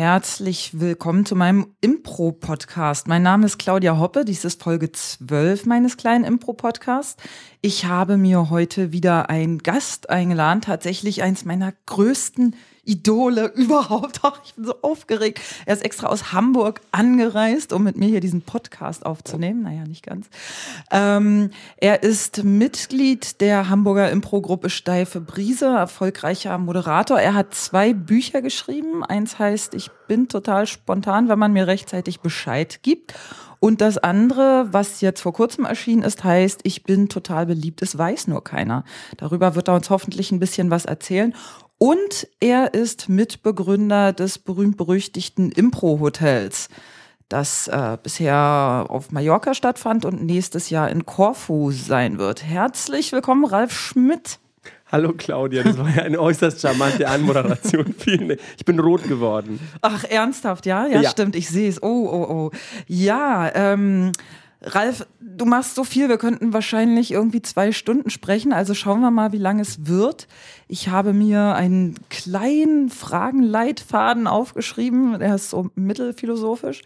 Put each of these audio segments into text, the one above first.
Herzlich willkommen zu meinem Impro-Podcast. Mein Name ist Claudia Hoppe, dies ist Folge 12 meines kleinen Impro-Podcasts. Ich habe mir heute wieder einen Gast eingeladen, tatsächlich eins meiner größten Idole überhaupt. Ach, ich bin so aufgeregt. Er ist extra aus Hamburg angereist, um mit mir hier diesen Podcast aufzunehmen. Naja, nicht ganz. Ähm, er ist Mitglied der Hamburger Impro-Gruppe Steife Brise, erfolgreicher Moderator. Er hat zwei Bücher geschrieben. Eins heißt Ich bin total spontan, wenn man mir rechtzeitig Bescheid gibt. Und das andere, was jetzt vor kurzem erschienen ist, heißt, ich bin total beliebt, es weiß nur keiner. Darüber wird er uns hoffentlich ein bisschen was erzählen. Und er ist Mitbegründer des berühmt-berüchtigten Impro-Hotels, das äh, bisher auf Mallorca stattfand und nächstes Jahr in Korfu sein wird. Herzlich willkommen, Ralf Schmidt. Hallo Claudia, das war ja eine äußerst charmante Anmoderation. Vielen Ich bin rot geworden. Ach, ernsthaft, ja? Ja, ja. stimmt, ich sehe es. Oh, oh, oh. Ja, ähm, Ralf, du machst so viel, wir könnten wahrscheinlich irgendwie zwei Stunden sprechen, also schauen wir mal, wie lange es wird. Ich habe mir einen kleinen Fragenleitfaden aufgeschrieben, der ist so mittelphilosophisch.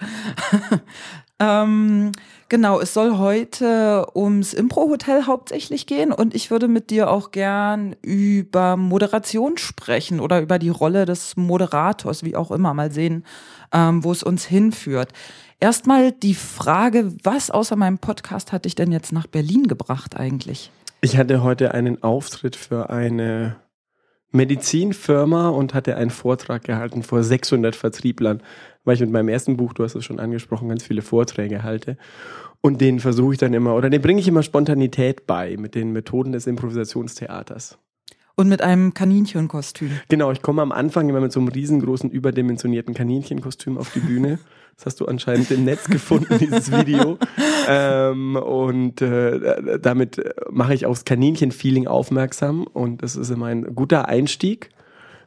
ähm, genau, es soll heute ums Impro-Hotel hauptsächlich gehen und ich würde mit dir auch gern über Moderation sprechen oder über die Rolle des Moderators, wie auch immer, mal sehen, ähm, wo es uns hinführt. Erstmal die Frage, was außer meinem Podcast hat dich denn jetzt nach Berlin gebracht eigentlich? Ich hatte heute einen Auftritt für eine Medizinfirma und hatte einen Vortrag gehalten vor 600 Vertrieblern, weil ich mit meinem ersten Buch, du hast es schon angesprochen, ganz viele Vorträge halte. Und denen versuche ich dann immer, oder denen bringe ich immer Spontanität bei mit den Methoden des Improvisationstheaters. Und mit einem Kaninchenkostüm. Genau, ich komme am Anfang immer mit so einem riesengroßen, überdimensionierten Kaninchenkostüm auf die Bühne. Das hast du anscheinend im Netz gefunden, dieses Video. ähm, und äh, damit mache ich aufs Kaninchen-Feeling aufmerksam. Und das ist immer ein guter Einstieg.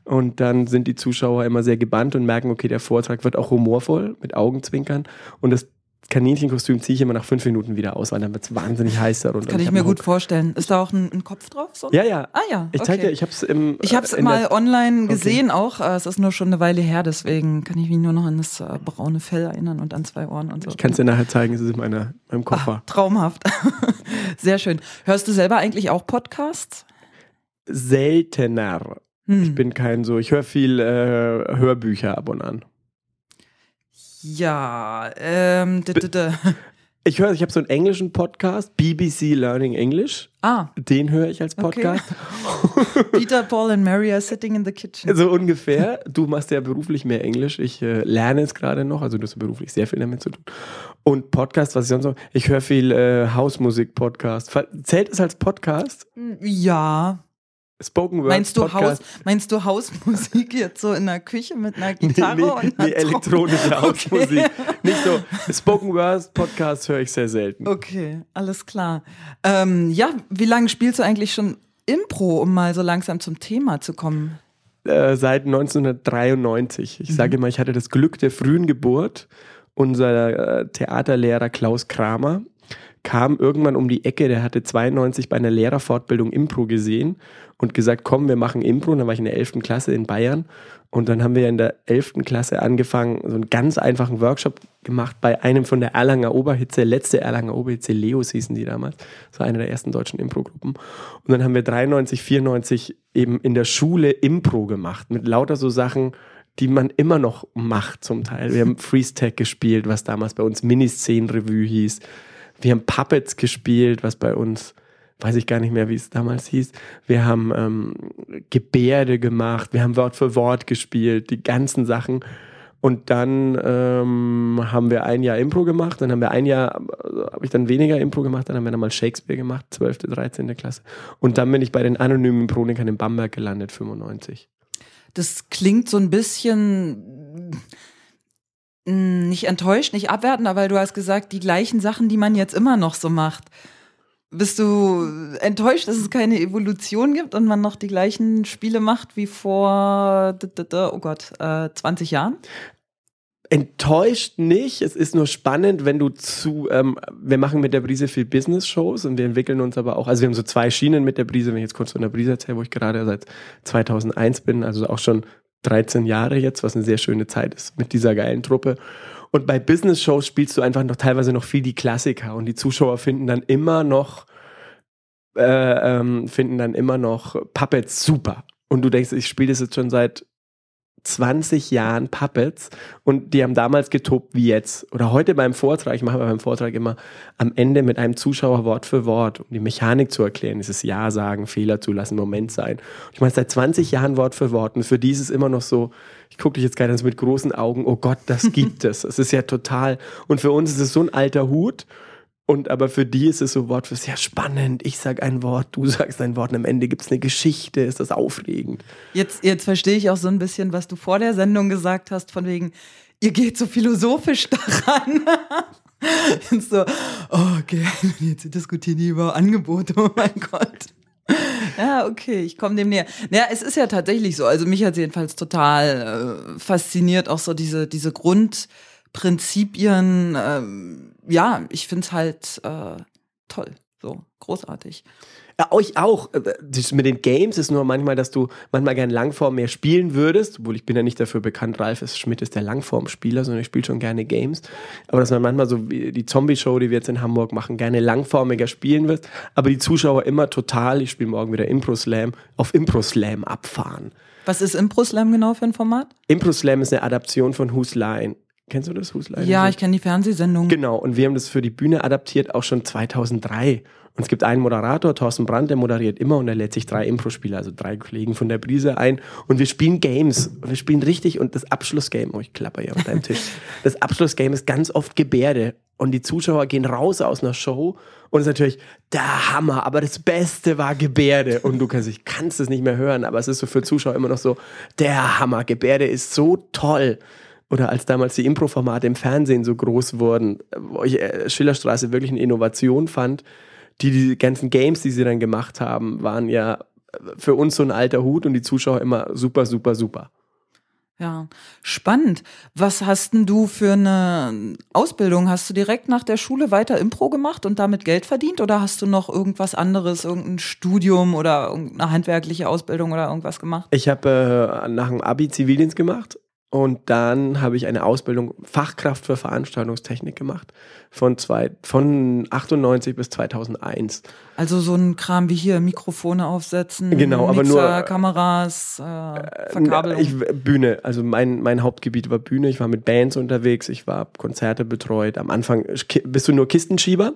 Und dann sind die Zuschauer immer sehr gebannt und merken, okay, der Vortrag wird auch humorvoll mit Augenzwinkern. Und das Kaninchenkostüm ziehe ich immer nach fünf Minuten wieder aus, weil dann wird es wahnsinnig heiß darunter. Kann ich, ich mir gut vorstellen. Ist da auch ein, ein Kopf drauf? So? Ja, ja. Ah ja. Ich zeige dir, ich habe es im. Ich habe es mal online gesehen okay. auch. Äh, es ist nur schon eine Weile her, deswegen kann ich mich nur noch an das äh, braune Fell erinnern und an zwei Ohren und so. Ich kann es dir nachher zeigen, es ist in meiner, meinem Koffer. Ach, traumhaft. Sehr schön. Hörst du selber eigentlich auch Podcasts? Seltener. Hm. Ich bin kein so, ich höre viel äh, Hörbücher ab und an. Ja, ähm, ich höre, ich habe so einen englischen Podcast, BBC Learning English. Ah. Den höre ich als Podcast. Okay. Peter, Paul and Mary are sitting in the kitchen. So ungefähr. Du machst ja beruflich mehr Englisch. Ich äh, lerne es gerade noch. Also du hast beruflich sehr viel damit zu tun. Und Podcast, was ich sonst noch. Ich höre viel äh, Hausmusik-Podcast. Zählt es als Podcast? Ja. Spoken Word meinst du Podcast. Haus, meinst du Hausmusik jetzt so in der Küche mit einer Gitarre nee, nee, und einer nee, elektronische Hausmusik. Okay. Nicht so Spoken Word Podcast höre ich sehr selten. Okay, alles klar. Ähm, ja, wie lange spielst du eigentlich schon Impro, um mal so langsam zum Thema zu kommen? Äh, seit 1993. Ich mhm. sage immer, ich hatte das Glück der frühen Geburt. Unser äh, Theaterlehrer Klaus Kramer kam irgendwann um die Ecke, der hatte 92 bei einer Lehrerfortbildung Impro gesehen und gesagt, komm, wir machen Impro. Und dann war ich in der 11. Klasse in Bayern. Und dann haben wir in der 11. Klasse angefangen, so einen ganz einfachen Workshop gemacht bei einem von der Erlanger Oberhitze, letzte Erlanger Oberhitze, Leos hießen die damals. Das war eine der ersten deutschen Impro-Gruppen. Und dann haben wir 93, 94 eben in der Schule Impro gemacht, mit lauter so Sachen, die man immer noch macht zum Teil. Wir haben Freeze Tag gespielt, was damals bei uns Mini-Szenen-Revue hieß. Wir haben Puppets gespielt, was bei uns weiß ich gar nicht mehr, wie es damals hieß. Wir haben ähm, Gebärde gemacht, wir haben Wort für Wort gespielt, die ganzen Sachen. Und dann ähm, haben wir ein Jahr Impro gemacht, dann haben wir ein Jahr, also habe ich dann weniger Impro gemacht, dann haben wir dann mal Shakespeare gemacht, 12., 13. Klasse. Und dann bin ich bei den anonymen Impronikern in Bamberg gelandet, 95. Das klingt so ein bisschen nicht enttäuscht, nicht abwertend, aber du hast gesagt, die gleichen Sachen, die man jetzt immer noch so macht. Bist du enttäuscht, dass es keine Evolution gibt und man noch die gleichen Spiele macht wie vor, oh Gott, 20 äh, Jahren? Enttäuscht nicht. Es ist nur spannend, wenn du zu, ähm, wir machen mit der Brise viel Business-Shows und wir entwickeln uns aber auch, also wir haben so zwei Schienen mit der Brise, wenn ich jetzt kurz von der Brise erzähle, wo ich gerade seit 2001 bin, also auch schon 13 Jahre jetzt, was eine sehr schöne Zeit ist mit dieser geilen Truppe. Und bei Business-Shows spielst du einfach noch teilweise noch viel die Klassiker und die Zuschauer finden dann immer noch, äh, ähm, finden dann immer noch Puppets super. Und du denkst, ich spiele das jetzt schon seit 20 Jahren Puppets und die haben damals getobt wie jetzt. Oder heute beim Vortrag, ich mache beim Vortrag immer am Ende mit einem Zuschauer Wort für Wort, um die Mechanik zu erklären, dieses Ja sagen, Fehler zulassen, Moment sein. Ich meine, seit 20 Jahren Wort für Wort und für die ist es immer noch so, ich gucke dich jetzt gerade mit großen Augen, oh Gott, das gibt es. Es ist ja total, und für uns ist es so ein alter Hut und aber für die ist es so Wort für sehr spannend. Ich sage ein Wort, du sagst ein Wort und am Ende gibt es eine Geschichte. Ist das aufregend? Jetzt, jetzt verstehe ich auch so ein bisschen, was du vor der Sendung gesagt hast, von wegen, ihr geht so philosophisch daran. Jetzt so, oh, okay, jetzt diskutieren die über Angebote, oh mein Gott. Ja, okay, ich komme dem näher. Ja, es ist ja tatsächlich so. Also mich hat jedenfalls total äh, fasziniert, auch so diese, diese Grund. Prinzipien, ähm, ja, ich finde es halt äh, toll, so großartig. Ja, euch auch. Äh, das mit den Games ist nur manchmal, dass du manchmal gerne Langform mehr spielen würdest, obwohl ich bin ja nicht dafür bekannt, Ralf ist, Schmidt ist der Langform-Spieler, sondern ich spiele schon gerne Games. Aber dass man manchmal so wie die Zombie-Show, die wir jetzt in Hamburg machen, gerne langformiger spielen wird, aber die Zuschauer immer total, ich spiele morgen wieder Impro-Slam, auf Impro-Slam abfahren. Was ist Impro-Slam genau für ein Format? Impro-Slam ist eine Adaption von Who's Line. Kennst du das, Huslein? Ja, ich kenne die Fernsehsendung. Genau, und wir haben das für die Bühne adaptiert, auch schon 2003. Und es gibt einen Moderator, Thorsten Brandt, der moderiert immer und er lädt sich drei Impro-Spieler, also drei Kollegen von der Brise ein. Und wir spielen Games. Wir spielen richtig und das Abschlussgame, oh, ich klapper ja auf deinem Tisch. Das Abschlussgame ist ganz oft Gebärde. Und die Zuschauer gehen raus aus einer Show und es ist natürlich der Hammer, aber das Beste war Gebärde. Und du kannst, ich kannst es nicht mehr hören, aber es ist so für Zuschauer immer noch so, der Hammer, Gebärde ist so toll oder als damals die Impro-Formate im Fernsehen so groß wurden, wo ich äh, Schillerstraße wirklich eine Innovation fand, die, die ganzen Games, die sie dann gemacht haben, waren ja für uns so ein alter Hut und die Zuschauer immer super, super, super. Ja, spannend. Was hast denn du für eine Ausbildung? Hast du direkt nach der Schule weiter Impro gemacht und damit Geld verdient oder hast du noch irgendwas anderes, irgendein Studium oder eine handwerkliche Ausbildung oder irgendwas gemacht? Ich habe äh, nach dem Abi Zivildienst gemacht und dann habe ich eine Ausbildung Fachkraft für Veranstaltungstechnik gemacht von, zwei, von 98 bis 2001. Also so ein Kram wie hier Mikrofone aufsetzen, genau, Mixer, aber nur Kameras, äh, Verkabelung. Ich, Bühne, also mein, mein Hauptgebiet war Bühne. Ich war mit Bands unterwegs, ich war Konzerte betreut. Am Anfang bist du nur Kistenschieber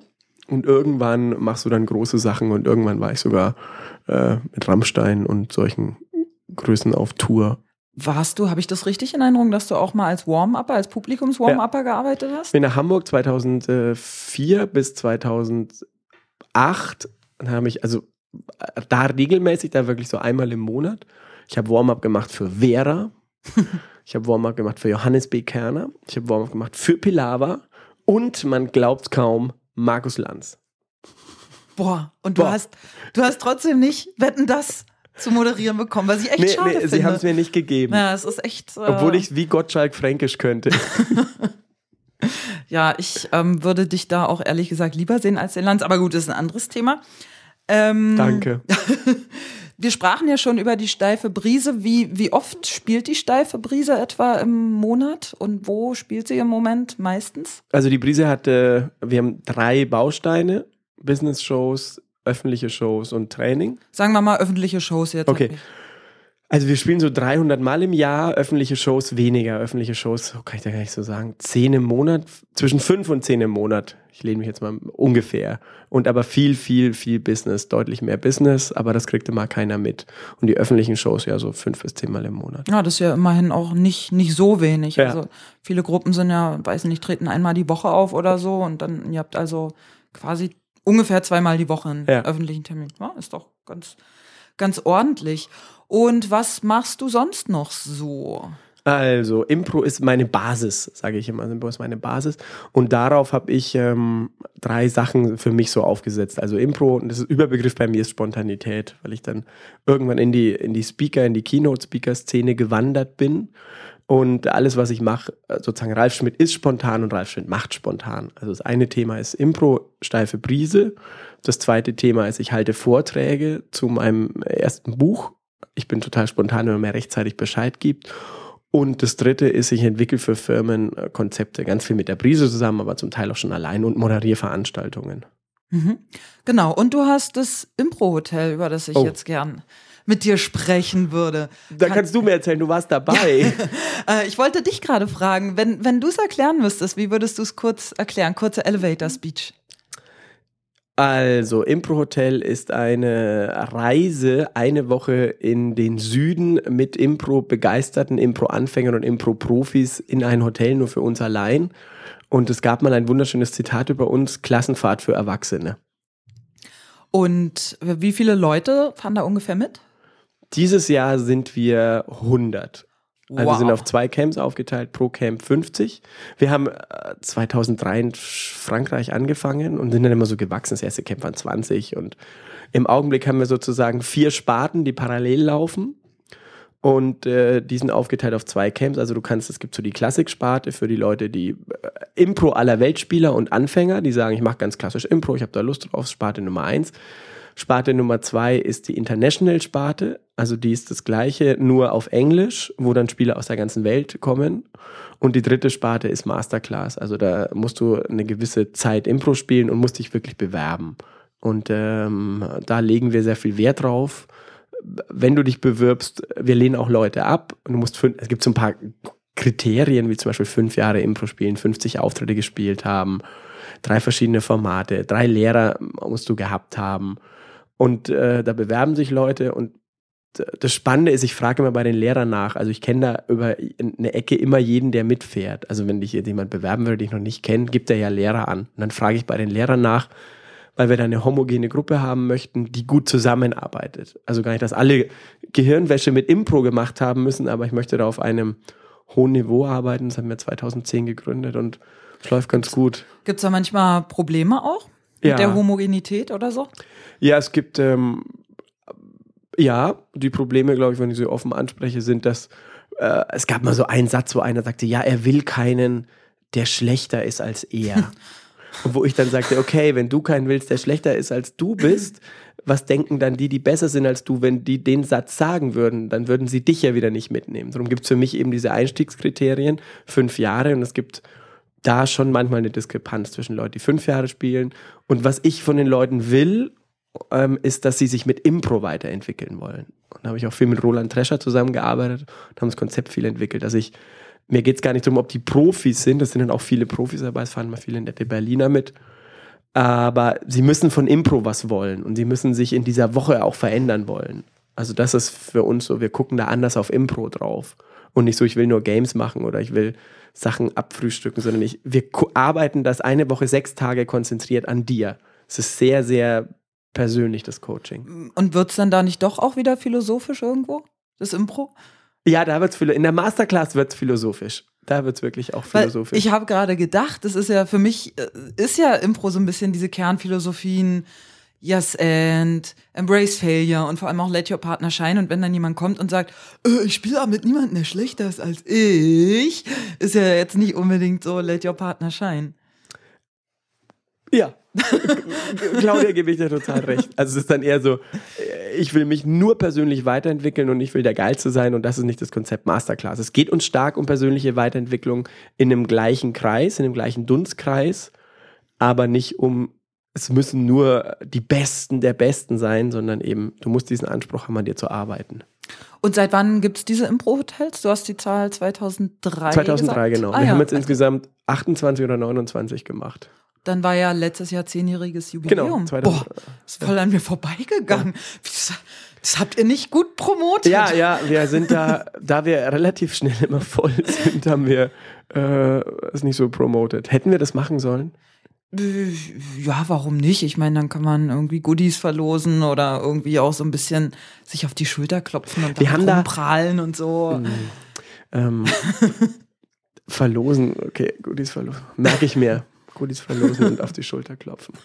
und irgendwann machst du dann große Sachen und irgendwann war ich sogar äh, mit Rammstein und solchen Größen auf Tour warst du, habe ich das richtig in Erinnerung, dass du auch mal als Warm-Upper, als Publikums-Warm-Upper ja. gearbeitet hast? Ich bin nach Hamburg 2004 bis 2008 und habe ich, also da regelmäßig, da wirklich so einmal im Monat. Ich habe Warm-Up gemacht für Vera. ich habe Warm-Up gemacht für Johannes B. Kerner. Ich habe Warm-Up gemacht für Pilava. Und man glaubt kaum, Markus Lanz. Boah, und du Boah. hast, du hast trotzdem nicht Wetten das zu moderieren bekommen, was ich echt nee, schade nee, finde. Sie haben es mir nicht gegeben. Ja, es ist echt. Äh Obwohl ich wie Gottschalk Fränkisch könnte. ja, ich ähm, würde dich da auch ehrlich gesagt lieber sehen als den Lanz, aber gut, das ist ein anderes Thema. Ähm, Danke. Wir sprachen ja schon über die steife Brise. Wie, wie oft spielt die steife Brise etwa im Monat und wo spielt sie im Moment meistens? Also die Brise hatte, wir haben drei Bausteine, Business-Shows, öffentliche Shows und Training? Sagen wir mal öffentliche Shows jetzt. Okay. Also wir spielen so 300 Mal im Jahr, öffentliche Shows weniger. Öffentliche Shows, so kann ich da gar nicht so sagen, 10 im Monat, zwischen 5 und 10 im Monat. Ich lehne mich jetzt mal ungefähr. Und aber viel, viel, viel Business, deutlich mehr Business, aber das kriegt immer keiner mit. Und die öffentlichen Shows ja so 5 bis 10 Mal im Monat. Ja, das ist ja immerhin auch nicht, nicht so wenig. Ja. Also viele Gruppen sind ja, weiß nicht, treten einmal die Woche auf oder so und dann, ihr habt also quasi ungefähr zweimal die Woche einen ja. öffentlichen Termin. Ja, ist doch ganz, ganz ordentlich. Und was machst du sonst noch so? Also, Impro ist meine Basis, sage ich immer. Impro ist meine Basis. Und darauf habe ich ähm, drei Sachen für mich so aufgesetzt. Also Impro, und das ist Überbegriff bei mir ist Spontanität, weil ich dann irgendwann in die, in die Speaker, in die Keynote-Speaker-Szene gewandert bin und alles, was ich mache, sozusagen Ralf Schmidt ist spontan und Ralf Schmidt macht spontan. Also das eine Thema ist Impro, steife Brise. Das zweite Thema ist, ich halte Vorträge zu meinem ersten Buch, Ich bin total spontan, wenn man mir rechtzeitig Bescheid gibt. Und das dritte ist, ich entwickle für Firmen äh, Konzepte, ganz viel mit der Brise zusammen, aber zum Teil auch schon allein und moderiere Veranstaltungen. Mhm. Genau. Und du hast das Impro-Hotel, über das ich oh. jetzt gern mit dir sprechen würde. Da Kann, kannst du mir erzählen, du warst dabei. Äh, ich wollte dich gerade fragen, wenn, wenn du es erklären müsstest, wie würdest du es kurz erklären? Kurze Elevator Speech. Also, Impro Hotel ist eine Reise eine Woche in den Süden mit Impro begeisterten Impro-Anfängern und Impro-Profis in ein Hotel nur für uns allein. Und es gab mal ein wunderschönes Zitat über uns: Klassenfahrt für Erwachsene. Und wie viele Leute fahren da ungefähr mit? Dieses Jahr sind wir 100. Also wow. sind auf zwei Camps aufgeteilt, pro Camp 50. Wir haben 2003 äh, in Frankreich angefangen und sind dann immer so gewachsen. Das erste Camp waren 20 und im Augenblick haben wir sozusagen vier Sparten, die parallel laufen. Und äh, die sind aufgeteilt auf zwei Camps. Also du kannst, es gibt so die Klassiksparte für die Leute, die äh, Impro aller Weltspieler und Anfänger, die sagen, ich mache ganz klassisch Impro, ich habe da Lust drauf, Sparte Nummer eins. Sparte Nummer zwei ist die International-Sparte, also die ist das gleiche, nur auf Englisch, wo dann Spieler aus der ganzen Welt kommen. Und die dritte Sparte ist Masterclass, also da musst du eine gewisse Zeit Impro spielen und musst dich wirklich bewerben. Und ähm, da legen wir sehr viel Wert drauf. Wenn du dich bewirbst, wir lehnen auch Leute ab und du musst fünf, es gibt so ein paar Kriterien, wie zum Beispiel fünf Jahre Impro spielen, 50 Auftritte gespielt haben, drei verschiedene Formate, drei Lehrer musst du gehabt haben und äh, da bewerben sich Leute und das Spannende ist, ich frage immer bei den Lehrern nach. Also ich kenne da über eine Ecke immer jeden, der mitfährt. Also wenn dich jemand bewerben würde, den ich noch nicht kenne, gibt er ja Lehrer an. Und dann frage ich bei den Lehrern nach, weil wir da eine homogene Gruppe haben möchten, die gut zusammenarbeitet. Also gar nicht, dass alle Gehirnwäsche mit Impro gemacht haben müssen, aber ich möchte da auf einem hohen Niveau arbeiten. Das haben wir 2010 gegründet und es läuft ganz gut. Gibt es da manchmal Probleme auch? Mit ja. der Homogenität oder so? Ja, es gibt, ähm, ja, die Probleme, glaube ich, wenn ich sie offen anspreche, sind, dass äh, es gab mal so einen Satz, wo einer sagte, ja, er will keinen, der schlechter ist als er. Und wo ich dann sagte, okay, wenn du keinen willst, der schlechter ist als du bist, was denken dann die, die besser sind als du, wenn die den Satz sagen würden, dann würden sie dich ja wieder nicht mitnehmen. Darum gibt es für mich eben diese Einstiegskriterien, fünf Jahre und es gibt da schon manchmal eine Diskrepanz zwischen Leuten, die fünf Jahre spielen und was ich von den Leuten will ähm, ist, dass sie sich mit Impro weiterentwickeln wollen. Und da habe ich auch viel mit Roland Trescher zusammengearbeitet und haben das Konzept viel entwickelt. dass ich, mir geht es gar nicht darum, ob die Profis sind, das sind dann auch viele Profis dabei, es fahren mal viele nette Berliner mit. Aber sie müssen von Impro was wollen und sie müssen sich in dieser Woche auch verändern wollen. Also das ist für uns so, wir gucken da anders auf Impro drauf. Und nicht so, ich will nur Games machen oder ich will Sachen abfrühstücken, sondern ich, wir arbeiten das eine Woche sechs Tage konzentriert an dir. Es ist sehr, sehr persönlich, das Coaching. Und wird es dann da nicht doch auch wieder philosophisch irgendwo, das Impro? Ja, da wird es in der Masterclass wird es philosophisch. Da wird es wirklich auch philosophisch. Weil ich habe gerade gedacht, das ist ja für mich, äh, ist ja Impro so ein bisschen diese Kernphilosophien, Yes and Embrace Failure und vor allem auch Let Your Partner Shine. Und wenn dann jemand kommt und sagt, äh, ich spiele aber mit niemandem, der schlechter ist als ich, ist ja jetzt nicht unbedingt so Let Your Partner Shine. Ja, Claudia gebe ich dir total recht. Also es ist dann eher so, ich will mich nur persönlich weiterentwickeln und ich will der Geilste sein und das ist nicht das Konzept Masterclass. Es geht uns stark um persönliche Weiterentwicklung in einem gleichen Kreis, in einem gleichen Dunstkreis, aber nicht um, es müssen nur die Besten der Besten sein, sondern eben, du musst diesen Anspruch haben, an dir zu arbeiten. Und seit wann gibt es diese Impro-Hotels? Du hast die Zahl 2003 2003, gesagt? genau. Ah, Wir ja. haben jetzt insgesamt 28 oder 29 gemacht. Dann war ja letztes Jahr zehnjähriges Jubiläum. Genau, Boah, ist voll an mir vorbeigegangen. Ja. Das habt ihr nicht gut promotet. Ja, ja, wir sind da, da wir relativ schnell immer voll sind, haben wir äh, es nicht so promotet. Hätten wir das machen sollen? Ja, warum nicht? Ich meine, dann kann man irgendwie Goodies verlosen oder irgendwie auch so ein bisschen sich auf die Schulter klopfen und haben da prahlen und so. Mh, ähm, verlosen, okay, Goodies verlosen. Merke ich mir. Goodies verlosen und auf die Schulter klopfen.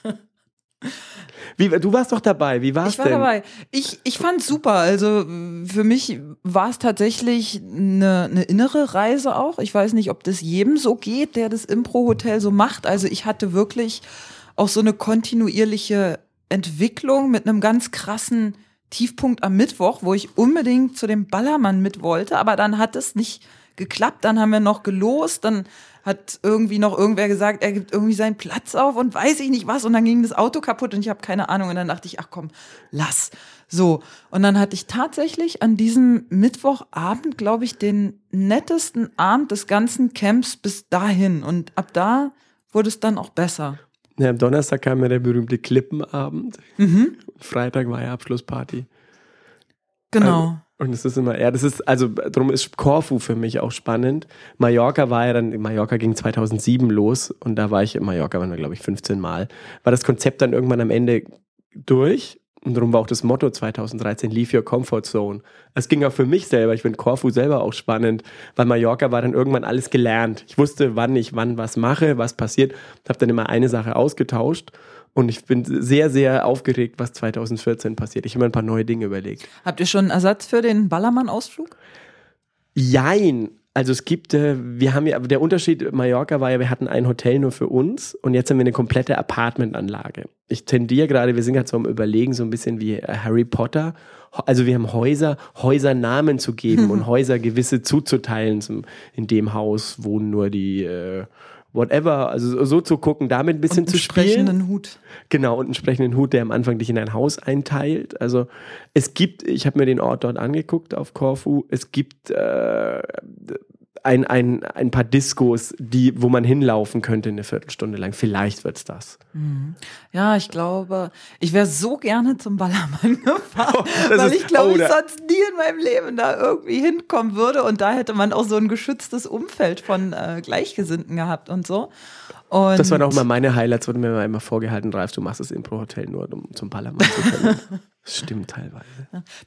Wie, du warst doch dabei, wie war es denn? Ich war dabei. Ich, ich fand super. Also für mich war es tatsächlich eine, eine innere Reise auch. Ich weiß nicht, ob das jedem so geht, der das Impro-Hotel so macht. Also ich hatte wirklich auch so eine kontinuierliche Entwicklung mit einem ganz krassen Tiefpunkt am Mittwoch, wo ich unbedingt zu dem Ballermann mit wollte, aber dann hat es nicht geklappt. Dann haben wir noch gelost, dann hat irgendwie noch irgendwer gesagt, er gibt irgendwie seinen Platz auf und weiß ich nicht was. Und dann ging das Auto kaputt und ich habe keine Ahnung. Und dann dachte ich, ach komm, lass. So. Und dann hatte ich tatsächlich an diesem Mittwochabend, glaube ich, den nettesten Abend des ganzen Camps bis dahin. Und ab da wurde es dann auch besser. Ja, am Donnerstag kam ja der berühmte Klippenabend. Mhm. Freitag war ja Abschlussparty. Genau. Und es ist immer, ja, das ist, also darum ist Corfu für mich auch spannend. Mallorca war ja dann, Mallorca ging 2007 los und da war ich in Mallorca, waren wir glaube ich 15 Mal. War das Konzept dann irgendwann am Ende durch und darum war auch das Motto 2013, Leave Your Comfort Zone. Es ging auch für mich selber, ich finde Corfu selber auch spannend, weil Mallorca war dann irgendwann alles gelernt. Ich wusste, wann ich wann was mache, was passiert, habe dann immer eine Sache ausgetauscht und ich bin sehr, sehr aufgeregt, was 2014 passiert. Ich habe mir ein paar neue Dinge überlegt. Habt ihr schon einen Ersatz für den Ballermann-Ausflug? Jein. Also es gibt, äh, wir haben ja, der Unterschied Mallorca war ja, wir hatten ein Hotel nur für uns und jetzt haben wir eine komplette Apartmentanlage. Ich tendiere gerade, wir sind gerade so am überlegen, so ein bisschen wie äh, Harry Potter. Also wir haben Häuser, Häuser Namen zu geben und Häuser gewisse zuzuteilen. In dem Haus wohnen nur die äh, whatever, also so zu gucken, damit ein bisschen und zu spielen. Einen sprechenden Hut. Genau, und einen sprechenden Hut, der am Anfang dich in ein Haus einteilt. Also es gibt, ich habe mir den Ort dort angeguckt auf Corfu, es gibt äh, ein, ein, ein paar Diskos, die, wo man hinlaufen könnte eine Viertelstunde lang. Vielleicht wird es das. Mhm. Ja, ich glaube, ich wäre so gerne zum Ballermann gefahren, oh, weil ich glaube, oh, ich sonst nie in meinem Leben da irgendwie hinkommen würde. Und da hätte man auch so ein geschütztes Umfeld von äh, Gleichgesinnten gehabt und so. Und das waren auch mal meine Highlights, wurde mir immer vorgehalten, Ralf, du machst das Impro-Hotel nur, um zum Ballermann zu können. Das stimmt teilweise.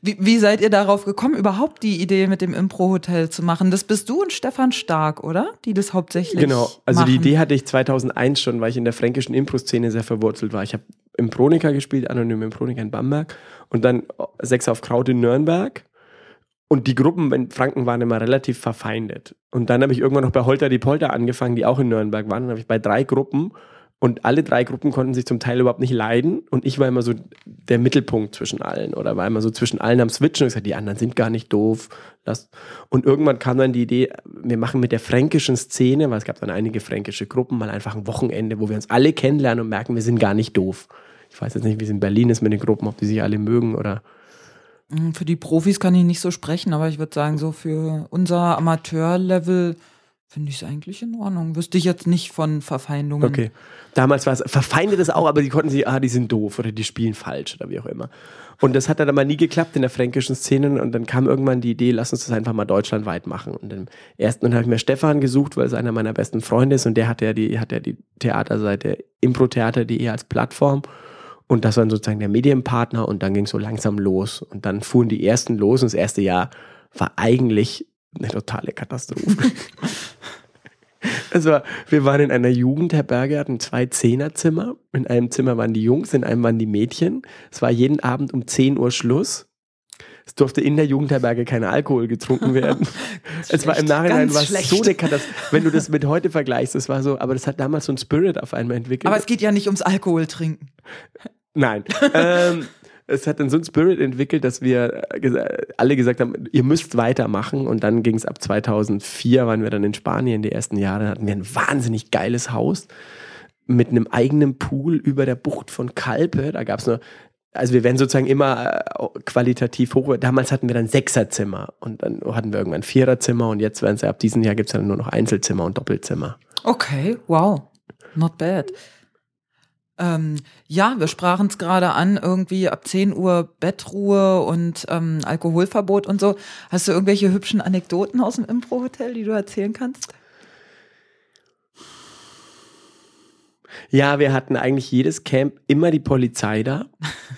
Wie, wie, seid ihr darauf gekommen, überhaupt die Idee mit dem Impro-Hotel zu machen? Das bist du und Stefan Stark, oder? Die das hauptsächlich Genau, also machen. die Idee hatte ich 2001 schon, weil ich in der fränkischen Impro-Szene sehr verwurzelt war. Ich habe Impronika gespielt, anonym Impronika in Bamberg und dann Sechs auf Kraut in Nürnberg und die Gruppen in Franken waren immer relativ verfeindet. Und dann habe ich irgendwann noch bei Holter die Polter angefangen, die auch in Nürnberg waren. Dann habe ich bei drei Gruppen und alle drei Gruppen konnten sich zum Teil überhaupt nicht leiden. Und ich war immer so der Mittelpunkt zwischen allen oder war immer so zwischen allen am Switchen. Und ich sagte, die anderen sind gar nicht doof. Und irgendwann kam dann die Idee, wir machen mit der fränkischen Szene, weil es gab dann einige fränkische Gruppen, mal einfach ein Wochenende, wo wir uns alle kennenlernen und merken, wir sind gar nicht doof. Ich weiß jetzt nicht, wie es in Berlin ist mit den Gruppen, ob die sich alle mögen oder für die Profis kann ich nicht so sprechen, aber ich würde sagen, so für unser Amateurlevel finde ich es eigentlich in Ordnung. Wüsste ich jetzt nicht von Verfeindungen. Okay. Damals war es, verfeindet es auch, aber die konnten sich, ah, die sind doof oder die spielen falsch oder wie auch immer. Und das hat dann aber nie geklappt in der fränkischen Szene und dann kam irgendwann die Idee, lass uns das einfach mal deutschlandweit machen. Und im ersten und habe ich mir Stefan gesucht, weil es einer meiner besten Freunde ist und der hat ja die, hat ja die Theaterseite Impro-Theater.de als Plattform. Und das war sozusagen der Medienpartner und dann ging es so langsam los. Und dann fuhren die ersten los und das erste Jahr war eigentlich eine totale Katastrophe. Es war, wir waren in einer Jugendherberge, hatten zwei Zehnerzimmer. In einem Zimmer waren die Jungs, in einem waren die Mädchen. Es war jeden Abend um 10 Uhr Schluss. Es durfte in der Jugendherberge kein Alkohol getrunken werden. es war im Nachhinein war so eine Katastrophe. Wenn du das mit heute vergleichst, das war so, aber das hat damals so ein Spirit auf einmal entwickelt. Aber es geht ja nicht ums Alkohol trinken. Nein. ähm, es hat dann so ein Spirit entwickelt, dass wir äh, alle gesagt haben, ihr müsst weitermachen. Und dann ging es ab 2004, waren wir dann in Spanien die ersten Jahre, hatten wir ein wahnsinnig geiles Haus mit einem eigenen Pool über der Bucht von Kalpe. Da gab es nur, also wir werden sozusagen immer äh, qualitativ hoch. Damals hatten wir dann Sechserzimmer und dann hatten wir irgendwann Viererzimmer und jetzt werden es ab diesem Jahr gibt es dann nur noch Einzelzimmer und Doppelzimmer. Okay, wow. Not bad. Ähm, ja, wir sprachen es gerade an, irgendwie ab 10 Uhr Bettruhe und ähm, Alkoholverbot und so. Hast du irgendwelche hübschen Anekdoten aus dem Impro-Hotel, die du erzählen kannst? Ja, wir hatten eigentlich jedes Camp immer die Polizei da.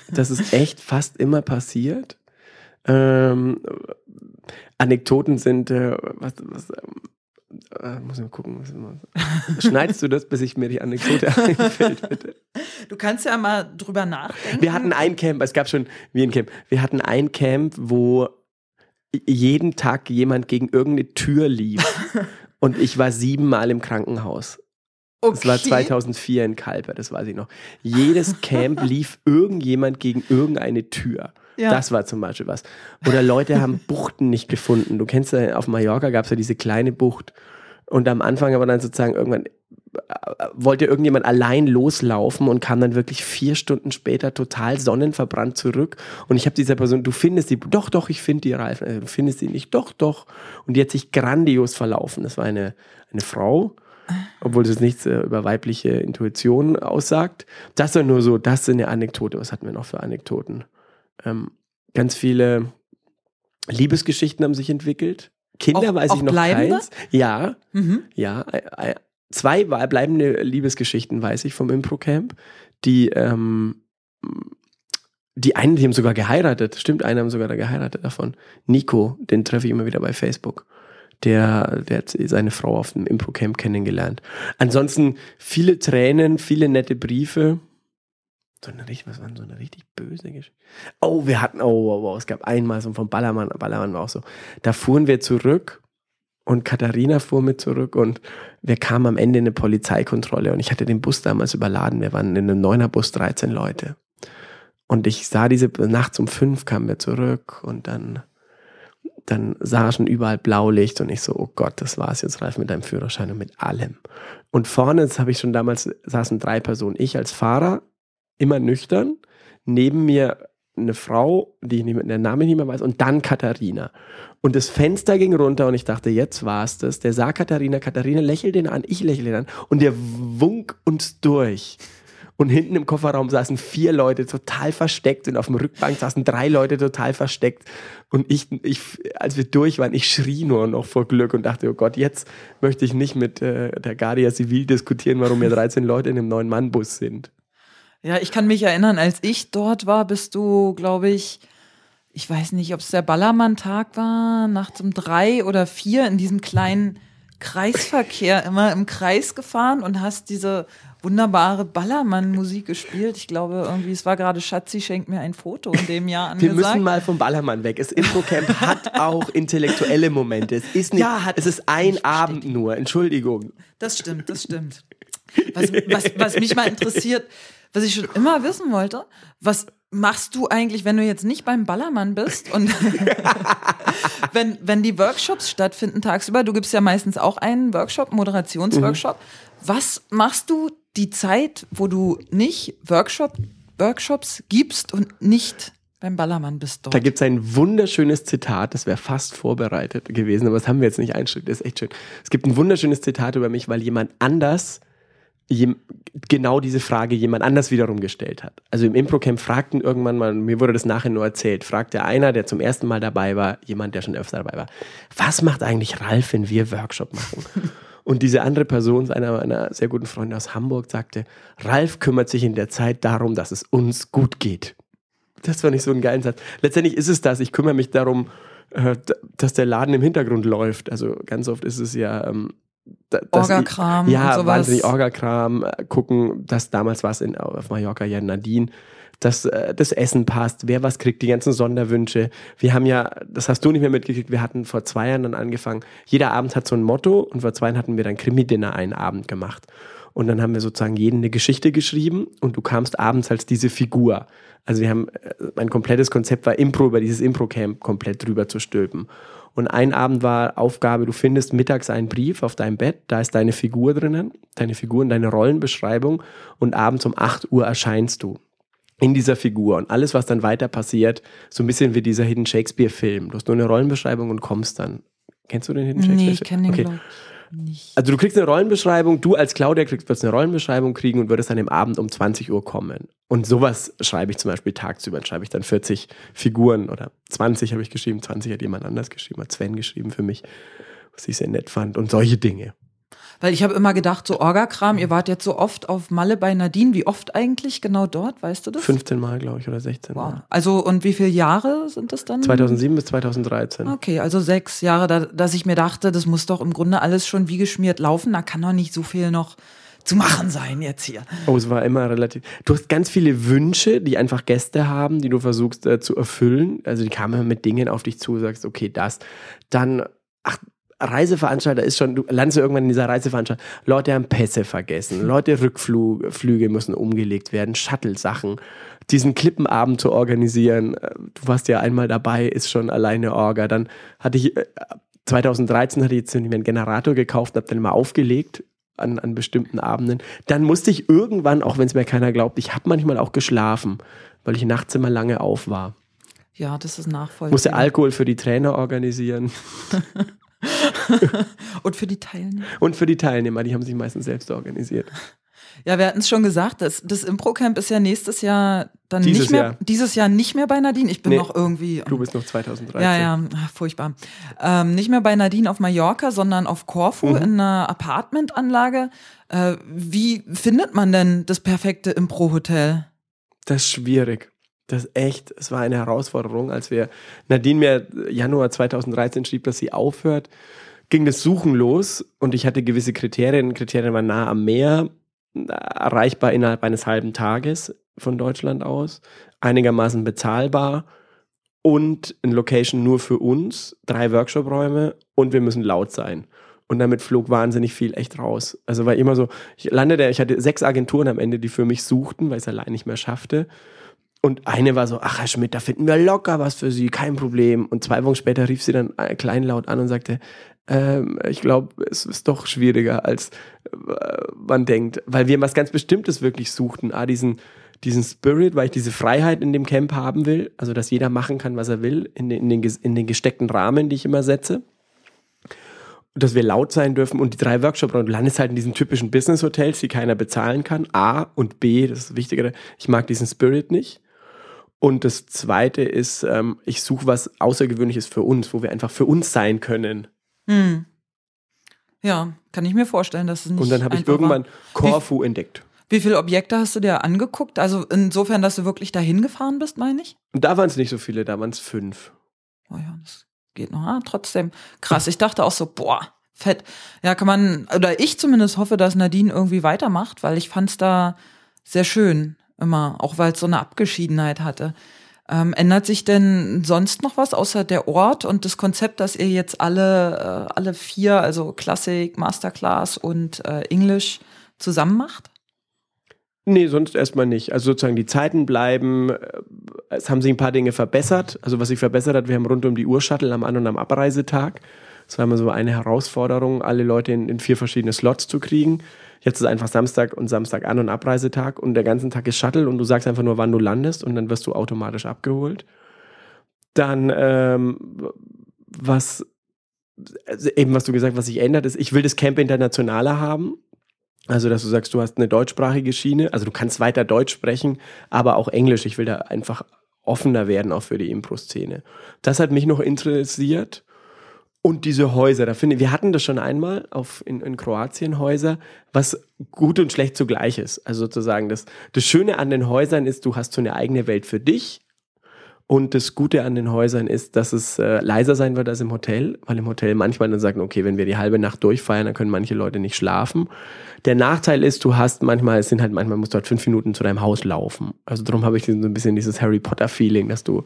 Das ist echt fast immer passiert. Ähm, Anekdoten sind, äh, was, was, äh, muss ich mal gucken. Schneidest du das, bis ich mir die Anekdote einfällt, bitte? Du kannst ja mal drüber nachdenken. Wir hatten ein Camp, es gab schon wie ein Camp. Wir hatten ein Camp, wo jeden Tag jemand gegen irgendeine Tür lief. und ich war siebenmal im Krankenhaus. Okay. Das war 2004 in Kalper, das weiß ich noch. Jedes Camp lief irgendjemand gegen irgendeine Tür. Ja. Das war zum Beispiel was. Oder Leute haben Buchten nicht gefunden. Du kennst ja, auf Mallorca gab es ja diese kleine Bucht. Und am Anfang aber dann sozusagen irgendwann äh, wollte irgendjemand allein loslaufen und kam dann wirklich vier Stunden später total sonnenverbrannt zurück. Und ich habe dieser Person, du findest die, doch, doch, ich finde die Reifen, äh, du findest sie nicht, doch, doch. Und die hat sich grandios verlaufen. Das war eine, eine Frau, obwohl das nichts äh, über weibliche Intuition aussagt. Das ist nur so, das ist eine Anekdote. Was hatten wir noch für Anekdoten? Ähm, ganz viele Liebesgeschichten haben sich entwickelt. Kinder auch, weiß ich noch bleibende? keins. Ja, mhm. ja. Äh, zwei bleibende Liebesgeschichten weiß ich vom Impro-Camp, die, ähm, die einen, die haben sogar geheiratet. Stimmt, einen haben sogar da geheiratet davon. Nico, den treffe ich immer wieder bei Facebook. Der, der hat seine Frau auf dem Impro-Camp kennengelernt. Ansonsten viele Tränen, viele nette Briefe. So eine richtig, was war denn so eine richtig böse Geschichte? Oh, wir hatten, oh, wow, wow, es gab einmal so vom Ballermann, Ballermann war auch so. Da fuhren wir zurück und Katharina fuhr mit zurück und wir kamen am Ende in eine Polizeikontrolle und ich hatte den Bus damals überladen. Wir waren in einem neuner Bus 13 Leute. Und ich sah diese, nachts um fünf kamen wir zurück und dann, dann sah schon überall Blaulicht und ich so, oh Gott, das war's jetzt, Ralf, mit deinem Führerschein und mit allem. Und vorne, das habe ich schon damals, saßen drei Personen. Ich als Fahrer, immer nüchtern. Neben mir eine Frau, die ich nicht, der Name nicht mehr weiß, und dann Katharina. Und das Fenster ging runter und ich dachte, jetzt war's das. Der sah Katharina, Katharina lächelt ihn an, ich lächle ihn an und der wunk uns durch. Und hinten im Kofferraum saßen vier Leute total versteckt und auf dem Rückbank saßen drei Leute total versteckt. Und ich, ich als wir durch waren, ich schrie nur noch vor Glück und dachte, oh Gott, jetzt möchte ich nicht mit äh, der Guardia Civil diskutieren, warum wir 13 Leute in einem neuen Mann-Bus sind. Ja, ich kann mich erinnern, als ich dort war, bist du, glaube ich, ich weiß nicht, ob es der Ballermann-Tag war, nachts um drei oder vier in diesem kleinen Kreisverkehr immer im Kreis gefahren und hast diese wunderbare Ballermann-Musik gespielt. Ich glaube, irgendwie, es war gerade Schatzi schenkt mir ein Foto in dem Jahr angesagt. Wir müssen mal vom Ballermann weg. Das Infocamp hat auch intellektuelle Momente. Es ist nicht, ja, hat es ist ein Abend nur. Entschuldigung. Das stimmt, das stimmt. Was, was, was mich mal interessiert, was ich schon immer wissen wollte, was machst du eigentlich, wenn du jetzt nicht beim Ballermann bist und wenn, wenn die Workshops stattfinden tagsüber, du gibst ja meistens auch einen Workshop, Moderationsworkshop. Mhm. Was machst du die Zeit, wo du nicht Workshop, Workshops gibst und nicht beim Ballermann bist dort. Da gibt es ein wunderschönes Zitat, das wäre fast vorbereitet gewesen, aber das haben wir jetzt nicht einstückt, das ist echt schön. Es gibt ein wunderschönes Zitat über mich, weil jemand anders genau diese Frage jemand anders wiederum gestellt hat. Also im Improcamp fragten irgendwann mal, mir wurde das nachher nur erzählt, fragte einer, der zum ersten Mal dabei war, jemand, der schon öfter dabei war, was macht eigentlich Ralf, wenn wir Workshop machen? Und diese andere Person, einer meiner sehr guten Freunde aus Hamburg, sagte, Ralf kümmert sich in der Zeit darum, dass es uns gut geht. Das fand ich so einen geilen Satz. Letztendlich ist es das, ich kümmere mich darum, äh, dass der Laden im Hintergrund läuft. Also ganz oft ist es ja, ähm, Orgakram. Ja, und sowas. wahnsinnig Orgakram. Äh, gucken, dass damals war es auf Mallorca ja Nadine, dass äh, das Essen passt, wer was kriegt, die ganzen Sonderwünsche. Wir haben ja, das hast du nicht mehr mitgekriegt, wir hatten vor zwei Jahren dann angefangen. Jeder Abend hat so ein Motto und vor zwei Jahren hatten wir dann Krimi-Dinner einen Abend gemacht. Und dann haben wir sozusagen jeden eine Geschichte geschrieben und du kamst abends als diese Figur. Also wir haben, äh, mein komplettes Konzept war Impro, über dieses Impro-Camp komplett drüber zu stülpen. Und ein Abend war Aufgabe, du findest mittags einen Brief auf deinem Bett, da ist deine Figur drinnen, deine Figur und deine Rollenbeschreibung und abends um 8 Uhr erscheinst du in dieser Figur und alles, was dann weiter passiert, so ein bisschen wie dieser Hidden Shakespeare-Film. Du hast nur eine Rollenbeschreibung und kommst dann. Kennst du den Hidden Shakespeare? Nee, ich kenne den okay nicht. Also du kriegst eine Rollenbeschreibung, du als Claudia kriegst, eine Rollenbeschreibung kriegen und würdest dann im Abend um 20 Uhr kommen. Und sowas schreibe ich zum Beispiel tagsüber. Dann schreibe ich dann 40 Figuren oder 20 habe ich geschrieben, 20 hat jemand anders geschrieben, hat Sven geschrieben für mich, was ich sehr nett fand und solche Dinge. Weil ich habe immer gedacht, so Orgakram, ihr wart jetzt so oft auf Malle bei Nadine. Wie oft eigentlich genau dort, weißt du das? 15 Mal, glaube ich, oder 16 Mal. Wow. Also, und wie viele Jahre sind das dann? 2007 bis 2013. Okay, also sechs Jahre, da, dass ich mir dachte, das muss doch im Grunde alles schon wie geschmiert laufen. Da kann doch nicht so viel noch zu machen sein jetzt hier. Oh, es war immer relativ. Du hast ganz viele Wünsche, die einfach Gäste haben, die du versuchst äh, zu erfüllen. Also die kamen mit Dingen auf dich zu, sagst, okay, das. Dann, ach, Reiseveranstalter ist schon, du landest irgendwann in dieser Reiseveranstaltung, Leute haben Pässe vergessen, Leute Rückflüge müssen umgelegt werden, Shuttle-Sachen. Diesen Klippenabend zu organisieren, äh, du warst ja einmal dabei, ist schon alleine Orga. Dann hatte ich, 2013 äh, hatte ich jetzt mir einen Generator gekauft, habe dann immer aufgelegt an, an bestimmten Abenden. Dann musste ich irgendwann, auch wenn es mir keiner glaubt, ich habe manchmal auch geschlafen, weil ich nachts immer lange auf war. Ja, das ist nachvollziehbar. Musste Alkohol für die Trainer organisieren. Und für die Teilnehmer. Und für die Teilnehmer, die haben sich meistens selbst organisiert. Ja, wir hatten es schon gesagt, das, das Impro-Camp ist ja nächstes Jahr dann dieses nicht mehr, Jahr. dieses Jahr nicht mehr bei Nadine. Ich bin nee, noch irgendwie. Du bist noch 2013. Ja, ja, furchtbar. Ähm, nicht mehr bei Nadine auf Mallorca, sondern auf Corfu mhm. in einer Apartmentanlage. Äh, wie findet man denn das perfekte Impro-Hotel? Das ist schwierig. Das echt, es war eine Herausforderung, als wir Nadine mir Januar 2013 schrieb, dass sie aufhört, ging das Suchen los und ich hatte gewisse Kriterien. Kriterien waren nah am Meer, erreichbar innerhalb eines halben Tages von Deutschland aus, einigermaßen bezahlbar und in Location nur für uns, drei Workshop-Räume und wir müssen laut sein. Und damit flog wahnsinnig viel echt raus. Also war immer so, ich landete, ich hatte sechs Agenturen am Ende, die für mich suchten, weil ich es allein nicht mehr schaffte. Und eine war so, ach Herr Schmidt, da finden wir locker was für Sie, kein Problem. Und zwei Wochen später rief sie dann kleinlaut an und sagte, ähm, ich glaube, es ist doch schwieriger, als äh, man denkt, weil wir was ganz Bestimmtes wirklich suchten. Ah, diesen, diesen Spirit, weil ich diese Freiheit in dem Camp haben will, also dass jeder machen kann, was er will, in den, in den, in den gesteckten Rahmen, die ich immer setze. Dass wir laut sein dürfen und die drei Workshops, du landest halt in diesen typischen Business-Hotels, die keiner bezahlen kann. A und B, das ist das Wichtigere, ich mag diesen Spirit nicht. Und das Zweite ist, ähm, ich suche was Außergewöhnliches für uns, wo wir einfach für uns sein können. Hm. Ja, kann ich mir vorstellen, dass es nicht. Und dann habe ich irgendwann Corfu wie, entdeckt. Wie viele Objekte hast du dir angeguckt? Also insofern, dass du wirklich dahin gefahren bist, meine ich? Und da waren es nicht so viele, da waren es fünf. Oh ja, das geht noch. Ah, trotzdem krass. Ich dachte auch so, boah, fett. Ja, kann man, oder ich zumindest hoffe, dass Nadine irgendwie weitermacht, weil ich fand es da sehr schön immer, auch weil es so eine Abgeschiedenheit hatte. Ähm, ändert sich denn sonst noch was außer der Ort und das Konzept, dass ihr jetzt alle, äh, alle vier, also Klassik, Masterclass und äh, Englisch zusammen macht? Nee, sonst erstmal nicht. Also sozusagen die Zeiten bleiben. Äh, es haben sich ein paar Dinge verbessert. Also was sich verbessert hat, wir haben rund um die Uhr Shuttle am An- und am Abreisetag. Das war immer so eine Herausforderung, alle Leute in, in vier verschiedene Slots zu kriegen. Jetzt ist einfach Samstag und Samstag An- und Abreisetag und der ganze Tag ist Shuttle und du sagst einfach nur, wann du landest und dann wirst du automatisch abgeholt. Dann, ähm, was, also eben was du gesagt hast, was sich ändert, ist, ich will das Camp internationaler haben. Also, dass du sagst, du hast eine deutschsprachige Schiene, also du kannst weiter Deutsch sprechen, aber auch Englisch. Ich will da einfach offener werden, auch für die Impro-Szene. Das hat mich noch interessiert. Und diese Häuser, da finde ich, wir hatten das schon einmal auf, in, in Kroatien Häuser, was gut und schlecht zugleich ist. Also sozusagen, das, das Schöne an den Häusern ist, du hast so eine eigene Welt für dich. Und das Gute an den Häusern ist, dass es äh, leiser sein wird als im Hotel, weil im Hotel manchmal dann sagen, okay, wenn wir die halbe Nacht durchfeiern, dann können manche Leute nicht schlafen. Der Nachteil ist, du hast manchmal, es sind halt manchmal musst du halt fünf Minuten zu deinem Haus laufen. Also darum habe ich so ein bisschen dieses Harry Potter Feeling, dass du